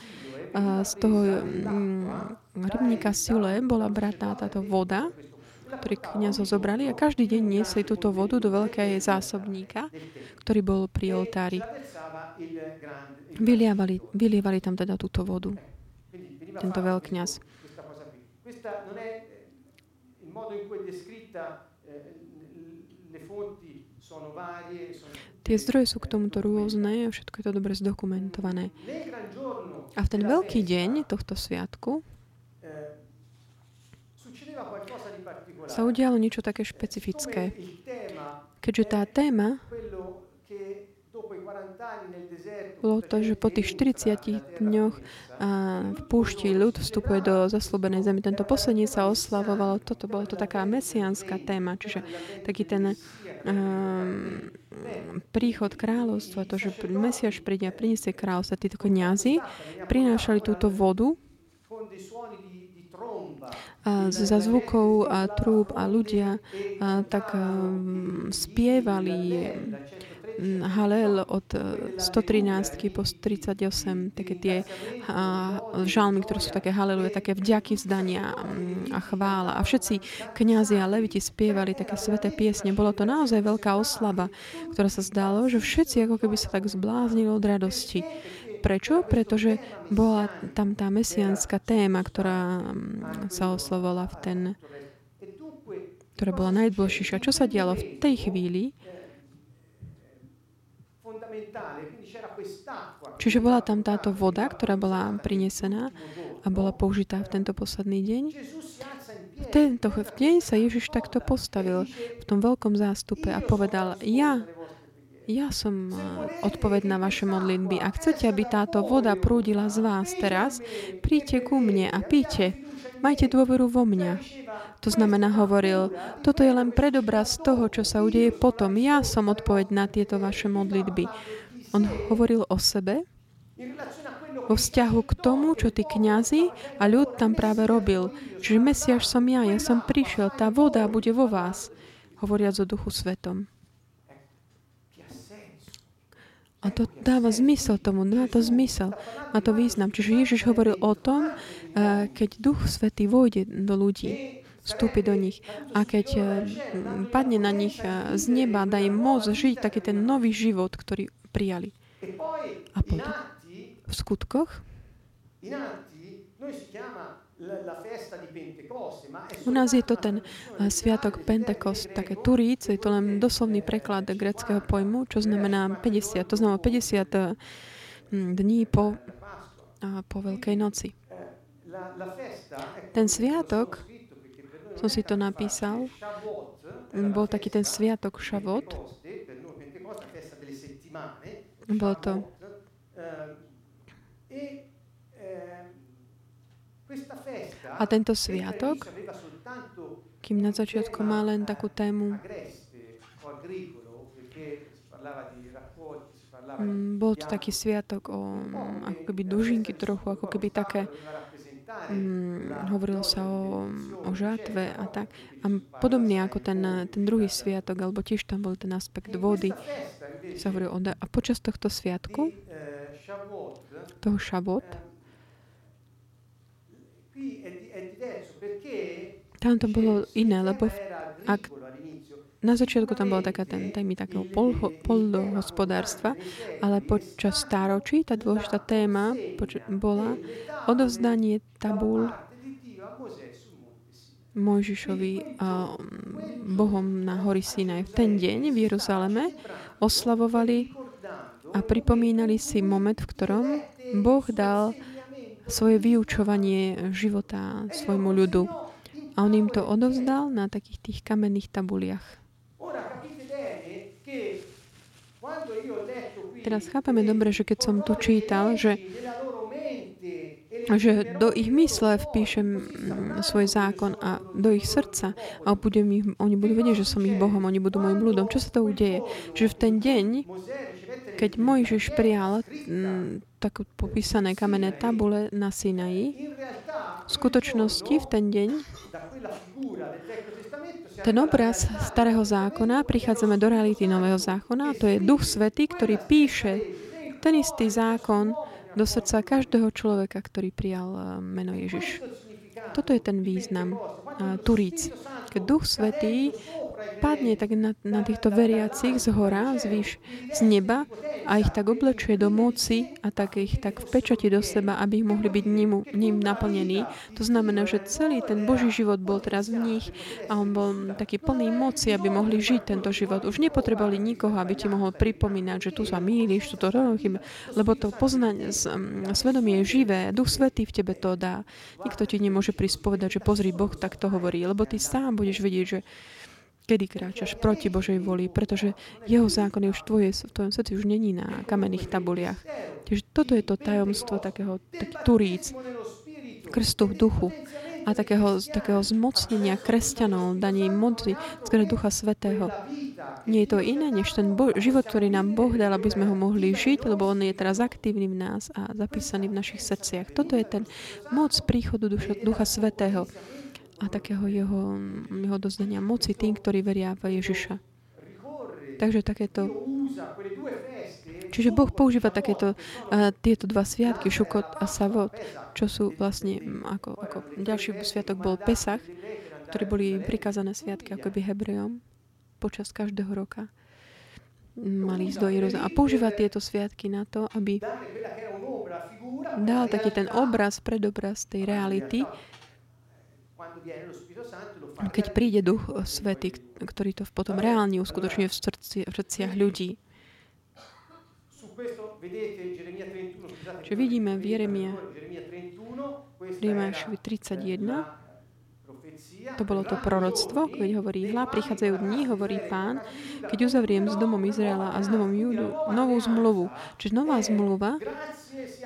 z toho mm, rybníka Sile bola bratá táto voda, ktorý kniazov zobrali a každý deň niesli túto vodu do veľkého zásobníka, ktorý bol pri oltári. Vylievali, vylievali tam teda túto vodu. Tento veľkňaz. Tie zdroje sú k tomuto rôzne a všetko je to dobre zdokumentované. A v ten veľký deň tohto sviatku sa udialo niečo také špecifické. Keďže tá téma bolo to, že po tých 40 dňoch v púšti ľud vstupuje do zaslúbenej zemi. Tento posledný sa oslavovalo, toto bolo to taká mesiánska téma, čiže taký ten um, príchod kráľovstva, to, že Mesiaš príde a priniesie kráľovstvo, títo kniazy prinášali túto vodu za zvukov a trúb a ľudia a tak um, spievali Halel od 113 e, po 38, také tie žalmy, ktoré sú také haleluje, také vďaky vzdania a chvála. A všetci kňazi a leviti spievali také sveté piesne. Bolo to naozaj veľká oslava, ktorá sa zdalo, že všetci ako keby sa tak zbláznili od radosti. Prečo? Pretože bola tam tá mesiánska téma, ktorá sa oslovovala v ten ktorá bola najdôležitejšia. Čo sa dialo v tej chvíli? Čiže bola tam táto voda, ktorá bola prinesená a bola použitá v tento posledný deň. V tento deň sa Ježiš takto postavil v tom veľkom zástupe a povedal, ja, ja som odpoveď na vaše modlitby. Ak chcete, aby táto voda prúdila z vás teraz, príďte ku mne a píte. Majte dôveru vo mňa. To znamená, hovoril, toto je len predobraz toho, čo sa udeje potom. Ja som odpoveď na tieto vaše modlitby. On hovoril o sebe vo vzťahu k tomu, čo tí kňazi a ľud tam práve robil. Čiže Mesiaš som ja, ja som prišiel, tá voda bude vo vás, hovoriac o Duchu Svetom. A to dáva zmysel tomu, má to zmysel, má to význam. Čiže Ježiš hovoril o tom, eh, keď Duch Svetý vojde do ľudí, vstúpi do nich. A keď eh, padne na nich eh, z neba, dá im moc žiť taký ten nový život, ktorý prijali. A potom v skutkoch U nás je to ten uh, sviatok Pentekost, také turíc, je to len doslovný preklad greckého pojmu, čo znamená 50, to znamená 50 dní po, po Veľkej noci. Ten sviatok, som si to napísal, bol taký ten sviatok Šavot. Bolo to a tento sviatok, kým na začiatku má len takú tému mm, bol to taký sviatok o ako keby dužinky trochu, ako keby také mm, hovorilo sa o, o žátve a tak. A podobne ako ten, ten druhý sviatok, alebo tiež tam bol ten aspekt vody, sa hovorí o, a počas tohto sviatku, toho šavot, tam to bolo iné, lebo ak na začiatku tam bola taká ten témy takého polhospodárstva, ale počas stáročí tá dôležitá téma bola odovzdanie tabul Mojžišovi a Bohom na hory Sinaj. V ten deň v Jeruzaleme oslavovali a pripomínali si moment, v ktorom Boh dal svoje vyučovanie života svojmu ľudu. A on im to odovzdal na takých tých kamenných tabuliach. Teraz chápeme dobre, že keď som tu čítal, že že do ich mysle vpíšem mm, svoj zákon a do ich srdca a budem ich, oni budú vedieť, že som ich Bohom, oni budú môjim ľudom. Čo sa to udeje? Že v ten deň, keď Mojžiš prijal m, mm, tak popísané kamenné tabule na Sinaji, v skutočnosti v ten deň ten obraz starého zákona, prichádzame do reality nového zákona, to je Duch Svetý, ktorý píše ten istý zákon do srdca každého človeka, ktorý prijal eh, meno Ježiš. Toto je ten význam uh, Turíc. Keď Duch Svetý padne tak na, na týchto veriacich z hora, z, výš, z neba a ich tak oblečuje do moci a tak ich tak vpečati do seba, aby ich mohli byť ním, ním naplnení. To znamená, že celý ten Boží život bol teraz v nich a on bol taký plný moci, aby mohli žiť tento život. Už nepotrebovali nikoho, aby ti mohol pripomínať, že tu sa mýliš, tu to robím, lebo to poznanie, svedomie je živé, Duch Svetý v tebe to dá. Nikto ti nemôže prispovedať, že pozri, Boh tak to hovorí, lebo ty sám budeš vedieť, že kedy kráčaš proti Božej voli, pretože jeho zákon je už tvoje, v tvojom srdci už není na kamenných tabuliach. Čiže toto je to tajomstvo takého, taký turíc, krstu v duchu a takého, takého zmocnenia kresťanov, daní moci skrze Ducha Svetého. Nie je to iné, než ten Bo- život, ktorý nám Boh dal, aby sme ho mohli žiť, lebo on je teraz aktívny v nás a zapísaný v našich srdciach. Toto je ten moc príchodu Duša, Ducha Svetého a takého jeho, jeho dozdania moci tým, ktorí veria v Ježiša. Takže takéto... Čiže Boh používa takéto, uh, tieto dva sviatky, Šukot a Savot, čo sú vlastne ako, ako ďalší sviatok bol Pesach, ktorí boli prikázané sviatky ako by Hebrejom počas každého roka mali ísť do Jeruzalema. A používa tieto sviatky na to, aby dal taký ten obraz, predobraz tej reality, keď príde Duch Svety, ktorý to potom reálne uskutočňuje v, srdci, v srdciach ľudí. Čiže vidíme v Jeremia, Jeremiášovi 31, to bolo to proroctvo, keď hovorí hla, prichádzajú dní, hovorí pán, keď uzavriem s domom Izraela a s domom Júdu novú zmluvu. Čiže nová zmluva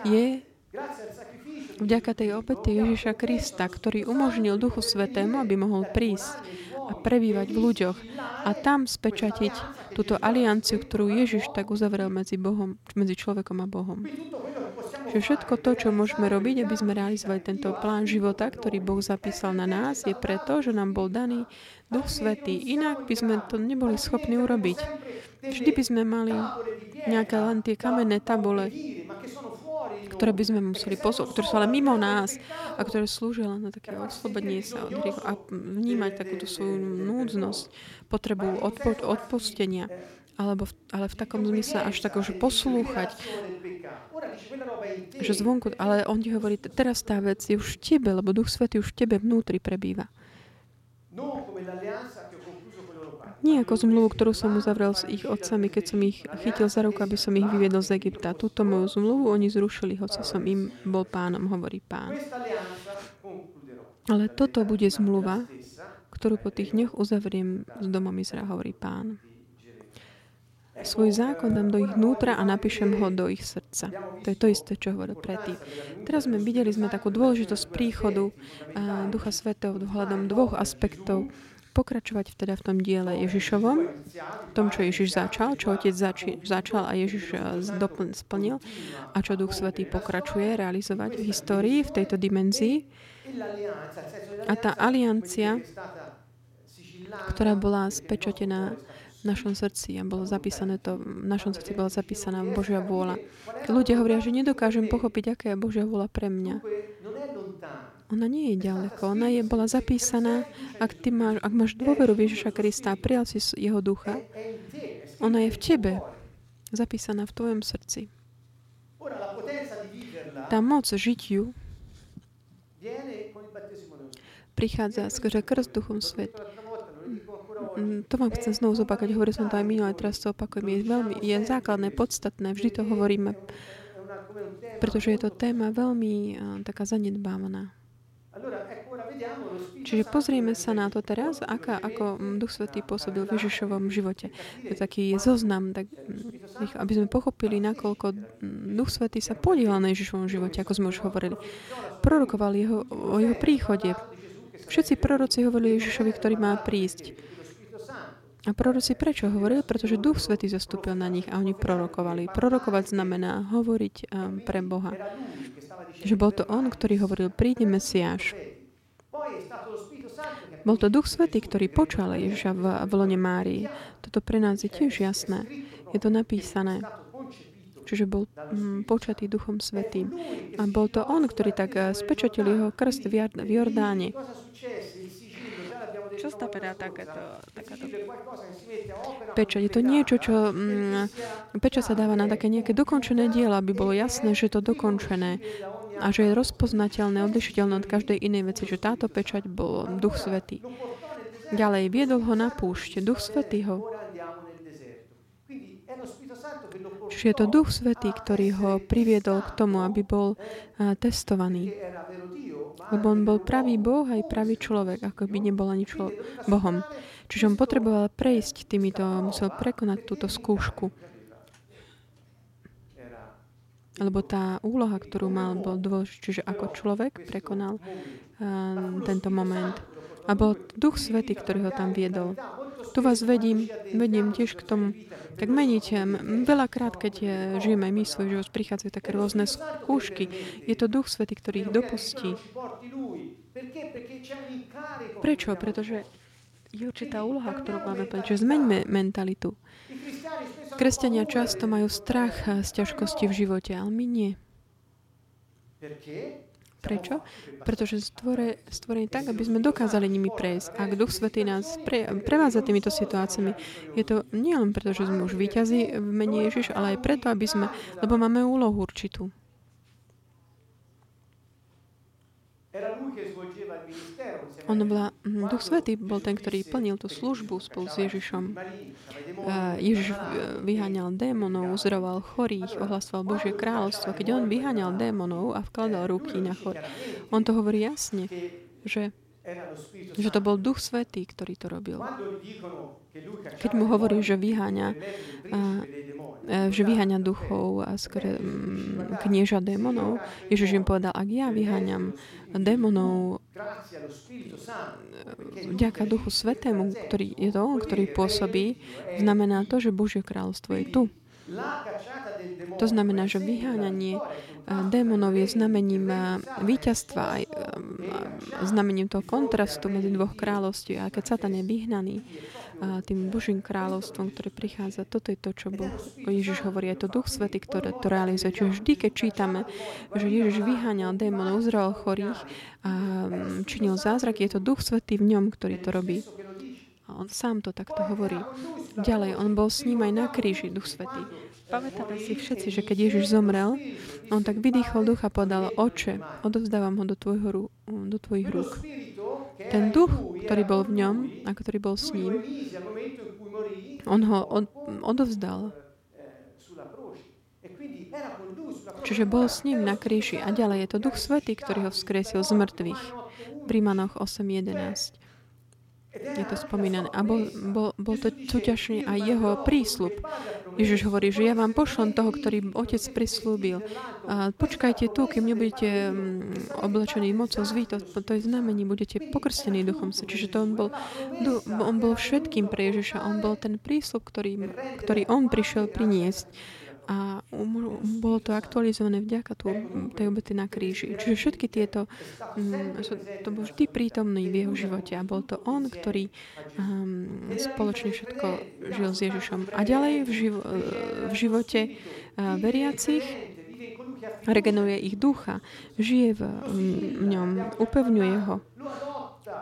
je vďaka tej obete Ježiša Krista, ktorý umožnil Duchu Svetému, aby mohol prísť a prebývať v ľuďoch a tam spečatiť túto alianciu, ktorú Ježiš tak uzavrel medzi, Bohom, medzi človekom a Bohom. Že všetko to, čo môžeme robiť, aby sme realizovali tento plán života, ktorý Boh zapísal na nás, je preto, že nám bol daný Duch Svetý. Inak by sme to neboli schopní urobiť. Vždy by sme mali nejaké len tie kamenné tabule, ktoré by sme museli posúť, ktoré sú ale mimo nás a ktoré slúžia len na také oslobodenie sa od hriechu a vnímať takúto svoju núdznosť, potrebu odpo- odpustenia alebo v, ale v takom zmysle až takého, že poslúchať Že zvonku, ale on ti hovorí, teraz tá vec je už v tebe, lebo Duch Svetý už v tebe vnútri prebýva. Nie ako zmluvu, ktorú som uzavrel s ich otcami, keď som ich chytil za ruku, aby som ich vyviedol z Egypta. Túto moju zmluvu oni zrušili, hoci som im bol pánom, hovorí pán. Ale toto bude zmluva, ktorú po tých dňoch uzavriem s domom Izraela, hovorí pán. Svoj zákon dám do ich vnútra a napíšem ho do ich srdca. To je to isté, čo hovoril predtým. Teraz sme videli sme takú dôležitosť príchodu Ducha Svetého hľadom dvoch aspektov. Pokračovať teda v tom diele Ježišovom, v tom, čo Ježiš začal, čo Otec zači- začal a Ježiš dopln- splnil a čo Duch Svetý pokračuje realizovať v histórii, v tejto dimenzii. A tá aliancia, ktorá bola spečotená našom srdci a bolo zapísané to, v našom srdci bola zapísaná Božia vôľa. Ľudia hovoria, že nedokážem pochopiť, aká je Božia vôľa pre mňa. Ona nie je ďaleko. Ona je, bola zapísaná, ak, ty máš, ak máš dôveru Ježiša Krista a prijal si jeho ducha, ona je v tebe, zapísaná v tvojom srdci. Tá moc žiť ju prichádza skrze krst Duchom Svet. Mm, to vám chcem znovu zopakať, hovoril som to aj minulé, teraz to opakujem. Je veľmi, je základné, podstatné, vždy to hovoríme, pretože je to téma veľmi uh, taká zanedbávaná. Čiže pozrieme sa na to teraz, aká, ako Duch Svetý pôsobil v Ježišovom živote. To je taký zoznam, tak, mm, aby sme pochopili, nakoľko Duch Svetý sa podielal na Ježišovom živote, ako sme už hovorili. Prorokoval jeho, o jeho príchode. Všetci proroci hovorili Ježišovi, ktorý má prísť. A proroci prečo hovorili? Pretože Duch Svetý zastúpil na nich a oni prorokovali. Prorokovať znamená hovoriť um, pre Boha. Že bol to On, ktorý hovoril, príde Mesiáš. Bol to Duch Svetý, ktorý počal Ježiša v, v lone Márii. Toto pre nás je tiež jasné. Je to napísané. Čiže bol hm, počatý Duchom Svetým. A bol to on, ktorý tak eh, spečotil jeho krst v Jordáne. Čo znamená takéto, takáto pečať? Je to niečo, čo... Mm, pečať sa dáva na také nejaké dokončené dielo, aby bolo jasné, že to dokončené a že je rozpoznateľné, odlišiteľné od každej inej veci, že táto pečať bol Duch Svetý. Ďalej, viedol ho na púšť. Duch Svetý ho Čiže je to Duch Svetý, ktorý ho priviedol k tomu, aby bol testovaný. Lebo on bol pravý Boh aj pravý človek, ako by nebol ani člo- Bohom. Čiže on potreboval prejsť týmito, musel prekonať túto skúšku. Lebo tá úloha, ktorú mal, bol dôležitý, čiže ako človek prekonal uh, tento moment. A bol Duch Svetý, ktorý ho tam viedol. Tu vás vedím, vedím tiež k tomu, tak meníte. Veľakrát, keď je, žijeme my svoj život, prichádzajú také rôzne skúšky. Je to Duch Svety, ktorý ich dopustí. Prečo? Pretože je určitá úloha, ktorú máme plniť. Čiže zmeňme mentalitu. Kresťania často majú strach z ťažkosti v živote, ale my nie. Prečo? Pretože stvore, stvorený tak, aby sme dokázali nimi prejsť. Ak Duch Svetý nás pre, prevádza týmito situáciami, je to nie len preto, že sme už výťazí v mene Ježiš, ale aj preto, aby sme, lebo máme úlohu určitú. On bola, hm, Duch Svetý bol ten, ktorý plnil tú službu spolu s Ježišom. Ježiš vyháňal démonov, uzdravoval chorých, ohlasoval Božie kráľovstvo. Keď on vyháňal démonov a vkladal ruky na chor, on to hovorí jasne, že že to bol Duch Svetý, ktorý to robil. Keď mu hovorí, že vyháňa, že vyháňa duchov a skôr mm, knieža démonov, Ježiš im povedal, ak ja vyháňam démonov vďaka Duchu Svetému, ktorý je to on, ktorý pôsobí, znamená to, že Božie kráľovstvo je tu. To znamená, že vyháňanie démonov je znamením víťazstva, znamením toho kontrastu medzi dvoch kráľovství. A keď Satan je vyhnaný tým Božím kráľovstvom, ktoré prichádza, toto je to, čo Boh, Ježiš hovorí. Je to Duch Svety, ktoré to realizuje. Čiže vždy, keď čítame, že Ježiš vyháňal démonov, uzdraval chorých a činil zázrak, je to Duch Svetý v ňom, ktorý to robí. A on sám to takto hovorí. Ďalej, on bol s ním aj na kríži, Duch Svetý. Pamätáme si všetci, že keď Ježiš zomrel, on tak vydýchol ducha, podal oče, odovzdávam ho do, tvojho, do tvojich rúk. Ten duch, ktorý bol v ňom a ktorý bol s ním, on ho od, odovzdal. Čiže bol s ním na kríži. A ďalej je to Duch Svetý, ktorý ho vzkriesil z mŕtvych. V Rímanoch 8.11 je to spomínané. A bol, bol, bol to súťažný aj jeho prísľub. Ježiš hovorí, že ja vám pošlem toho, ktorý otec prislúbil. A počkajte tu, kým nebudete mm, oblečení mocou zví, to, to je znamení, budete pokrstení duchom sa. Čiže to on bol, on bol všetkým pre Ježiša. On bol ten prísľub, ktorý, ktorý on prišiel priniesť a um, bolo to aktualizované vďaka tú, tej obety na kríži. Čiže všetky tieto, um, to bol vždy prítomný v jeho živote a bol to on, ktorý um, spoločne všetko žil s Ježišom. A ďalej v, živo, v živote uh, veriacich regeneruje ich ducha, žije v, v ňom, upevňuje ho,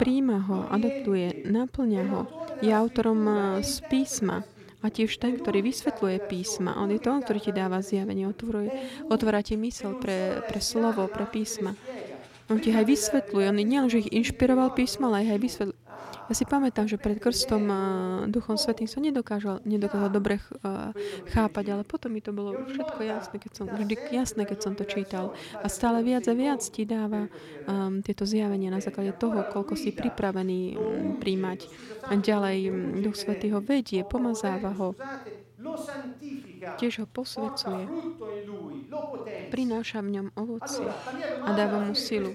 príjma ho, adoptuje, naplňa ho, je autorom uh, z písma, a tiež ten, ktorý vysvetľuje písma. On je to ktorý ti dáva zjavenie, otvoruje, otvára ti mysel pre, pre slovo, pre písma. On ti aj vysvetľuje. On nielen, že ich inšpiroval písma, ale aj vysvetľuje. Ja si pamätám, že pred krstom uh, Duchom Svetým som nedokázal, nedokázal dobre chápať, ale potom mi to bolo všetko jasné, keď som, vždy jasné, keď som to čítal. A stále viac a viac ti dáva um, tieto zjavenia na základe toho, koľko si pripravený um, príjmať. A ďalej um, Duch Svetý ho vedie, pomazáva ho, tiež ho posvecuje, prináša v ňom ovoci a dáva mu silu.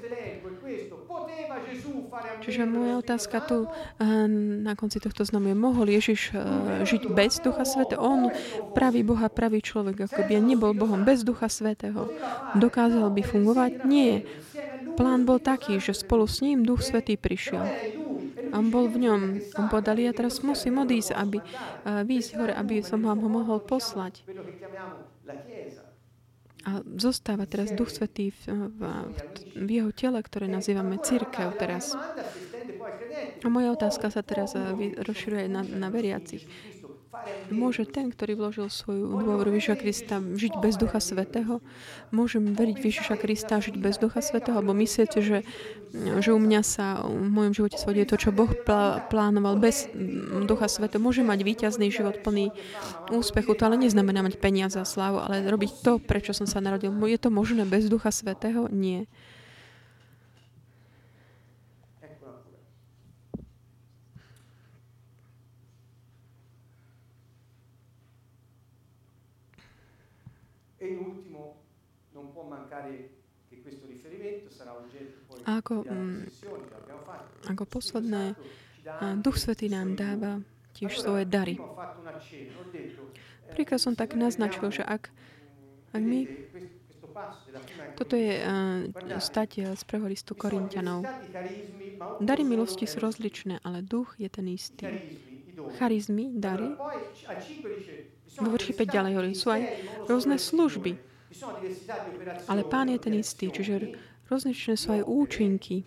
Čiže moja otázka tu eh, na konci tohto znamu je, mohol Ježiš eh, žiť bez Ducha Svetého? On, pravý Boha, pravý človek, ako by nebol Bohom bez Ducha Svetého. Dokázal by fungovať? Nie. Plán bol taký, že spolu s ním Duch Svetý prišiel. On bol v ňom. On povedal, ja teraz musím odísť, aby, uh, výjsť hore, aby som vám ho mohol poslať. A zostáva teraz Duch Svetý v, v, v jeho tele, ktoré nazývame církev teraz. A moja otázka sa teraz eh, rozširuje na, na veriacich. Môže ten, ktorý vložil svoju dôveru Ježiša Krista, žiť bez Ducha Svetého? Môžem veriť v Ježiša Krista, žiť bez Ducha Svetého? Alebo myslíte, že, že u mňa sa v mojom živote svodie to, čo Boh plánoval bez Ducha Svetého? Môžem mať víťazný život plný úspechu. To ale neznamená mať peniaze a slávu, ale robiť to, prečo som sa narodil. Je to možné bez Ducha Svetého? Nie. A ako, mm, ako posledné, Duch Svetý nám dáva tiež svoje dary. Príklad som tak naznačil, že ak, ak my toto je uh, stať z prvého listu Korintianov. Dary milosti sú rozličné, ale duch je ten istý. Charizmy, dary. Vo verši 5 ďalej hovorí, sú aj rôzne služby. Ale pán je ten istý, čiže Rozličné sú aj účinky,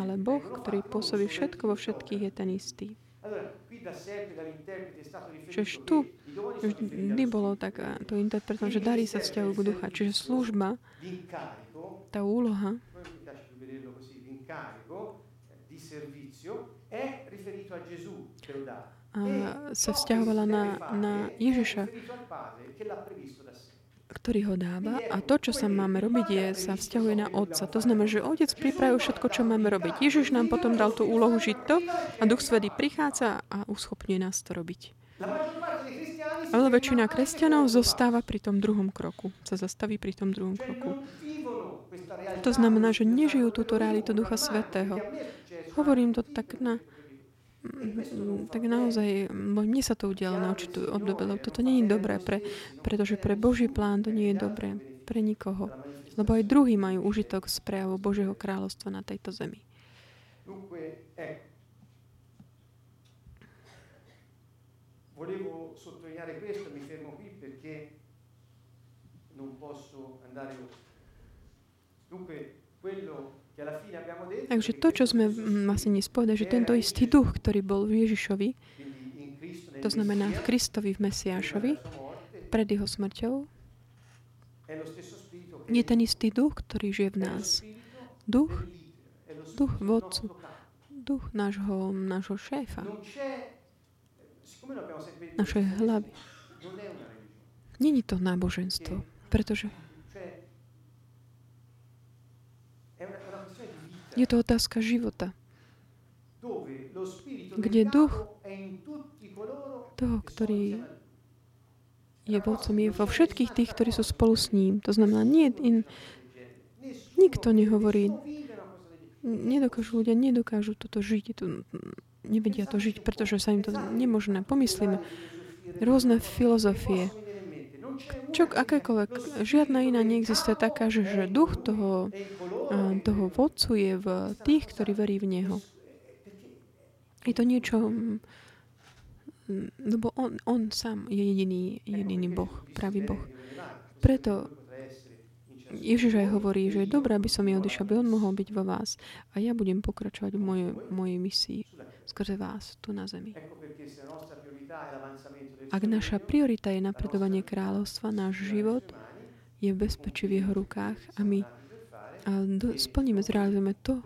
ale Boh, ktorý pôsobí všetko vo všetkých, je ten istý. Čiže tu vždy bolo tak, to interpretom, že darí sa vzťahujú k ducha. Čiže služba, tá úloha, a sa vzťahovala na, na Ježiša, ktorý ho dáva a to, čo sa máme robiť, je, sa vzťahuje na Otca. To znamená, že Otec pripravil všetko, čo máme robiť. Ježiš nám potom dal tú úlohu žiť to a Duch Svetý prichádza a uschopňuje nás to robiť. Ale väčšina kresťanov zostáva pri tom druhom kroku. Sa zastaví pri tom druhom kroku. To znamená, že nežijú túto realitu Ducha Svetého. Hovorím to tak na tak naozaj, mne sa to udialo na určitú obdobie, lebo toto nie je dobré, pre, pretože pre Boží plán to nie je dobré pre nikoho. Lebo aj druhí majú užitok z prejavu Božieho kráľovstva na tejto zemi. Volevo sottolineare questo, mi fermo qui perché non posso andare oltre. Dunque, quello Takže to, čo sme vlastne nespovedali, že tento istý duch, ktorý bol v Ježišovi, to znamená v Kristovi, v Mesiášovi, pred jeho smrťou je ten istý duch, ktorý žije v nás. Duch, duch vodcu, duch nášho, nášho šéfa, našej hlavy. Není to náboženstvo, pretože je to otázka života, kde duch toho, ktorý je vodcom, je vo všetkých tých, ktorí sú spolu s ním. To znamená, nie, in, nikto nehovorí, nedokážu ľudia, nedokážu toto žiť, to, nevedia to žiť, pretože sa im to nemožné. Pomyslíme, rôzne filozofie, čo akékoľvek, žiadna iná neexistuje taká, že, že duch toho, toho vodcu je v tých, ktorí verí v Neho. Je to niečo, lebo on, on sám je jediný, jediný Boh, pravý Boh. Preto Ježiš aj hovorí, že je dobré, aby som je odišiel, aby on mohol byť vo vás. A ja budem pokračovať v mojej, mojej misii skrze vás tu na zemi. Ak naša priorita je napredovanie kráľovstva, náš život je v bezpečí v jeho rukách a my a splníme, zrealizujeme to,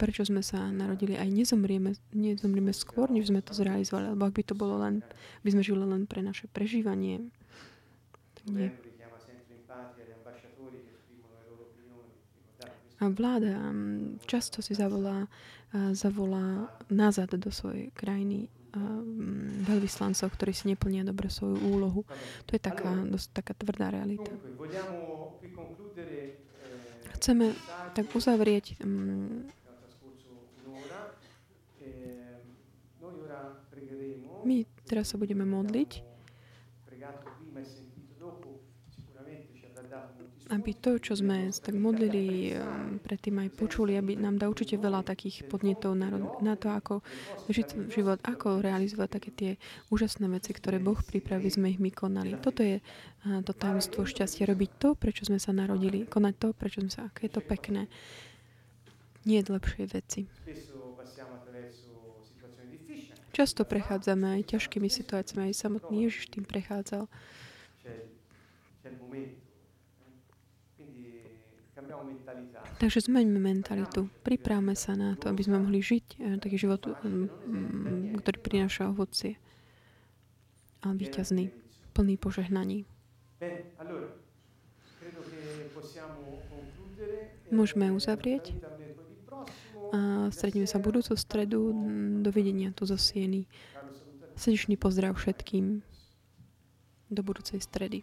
prečo sme sa narodili, aj nezomrieme, nezomrieme skôr, než sme to zrealizovali, lebo ak by to bolo len, by sme žili len pre naše prežívanie, nie. A vláda mm, často si zavolá, zavolá nazad do svojej krajiny Mm, veľvyslancov, ktorí si neplnia dobre svoju úlohu. To je taká, dosť taká tvrdá realita. Chceme tak uzavrieť um, my teraz sa budeme modliť aby to, čo sme tak modlili um, predtým aj počuli, aby nám dá určite veľa takých podnetov na, na to, ako žiť život, ako realizovať také tie úžasné veci, ktoré Boh pripraví, sme ich my konali. Toto je to tajomstvo šťastia, robiť to, prečo sme sa narodili, konať to, prečo sme sa, aké je to pekné. Nie je lepšie veci. Často prechádzame aj ťažkými situáciami, aj samotný Ježiš tým prechádzal. Takže zmeňme mentalitu. Pripravme sa na to, aby sme mohli žiť eh, taký život, ktorý prináša ovocie. A víťazný, plný požehnaní. Môžeme uzavrieť. A stretneme sa budúcu stredu. Dovidenia tu zo Sieny. Srdečný pozdrav všetkým. Do budúcej stredy.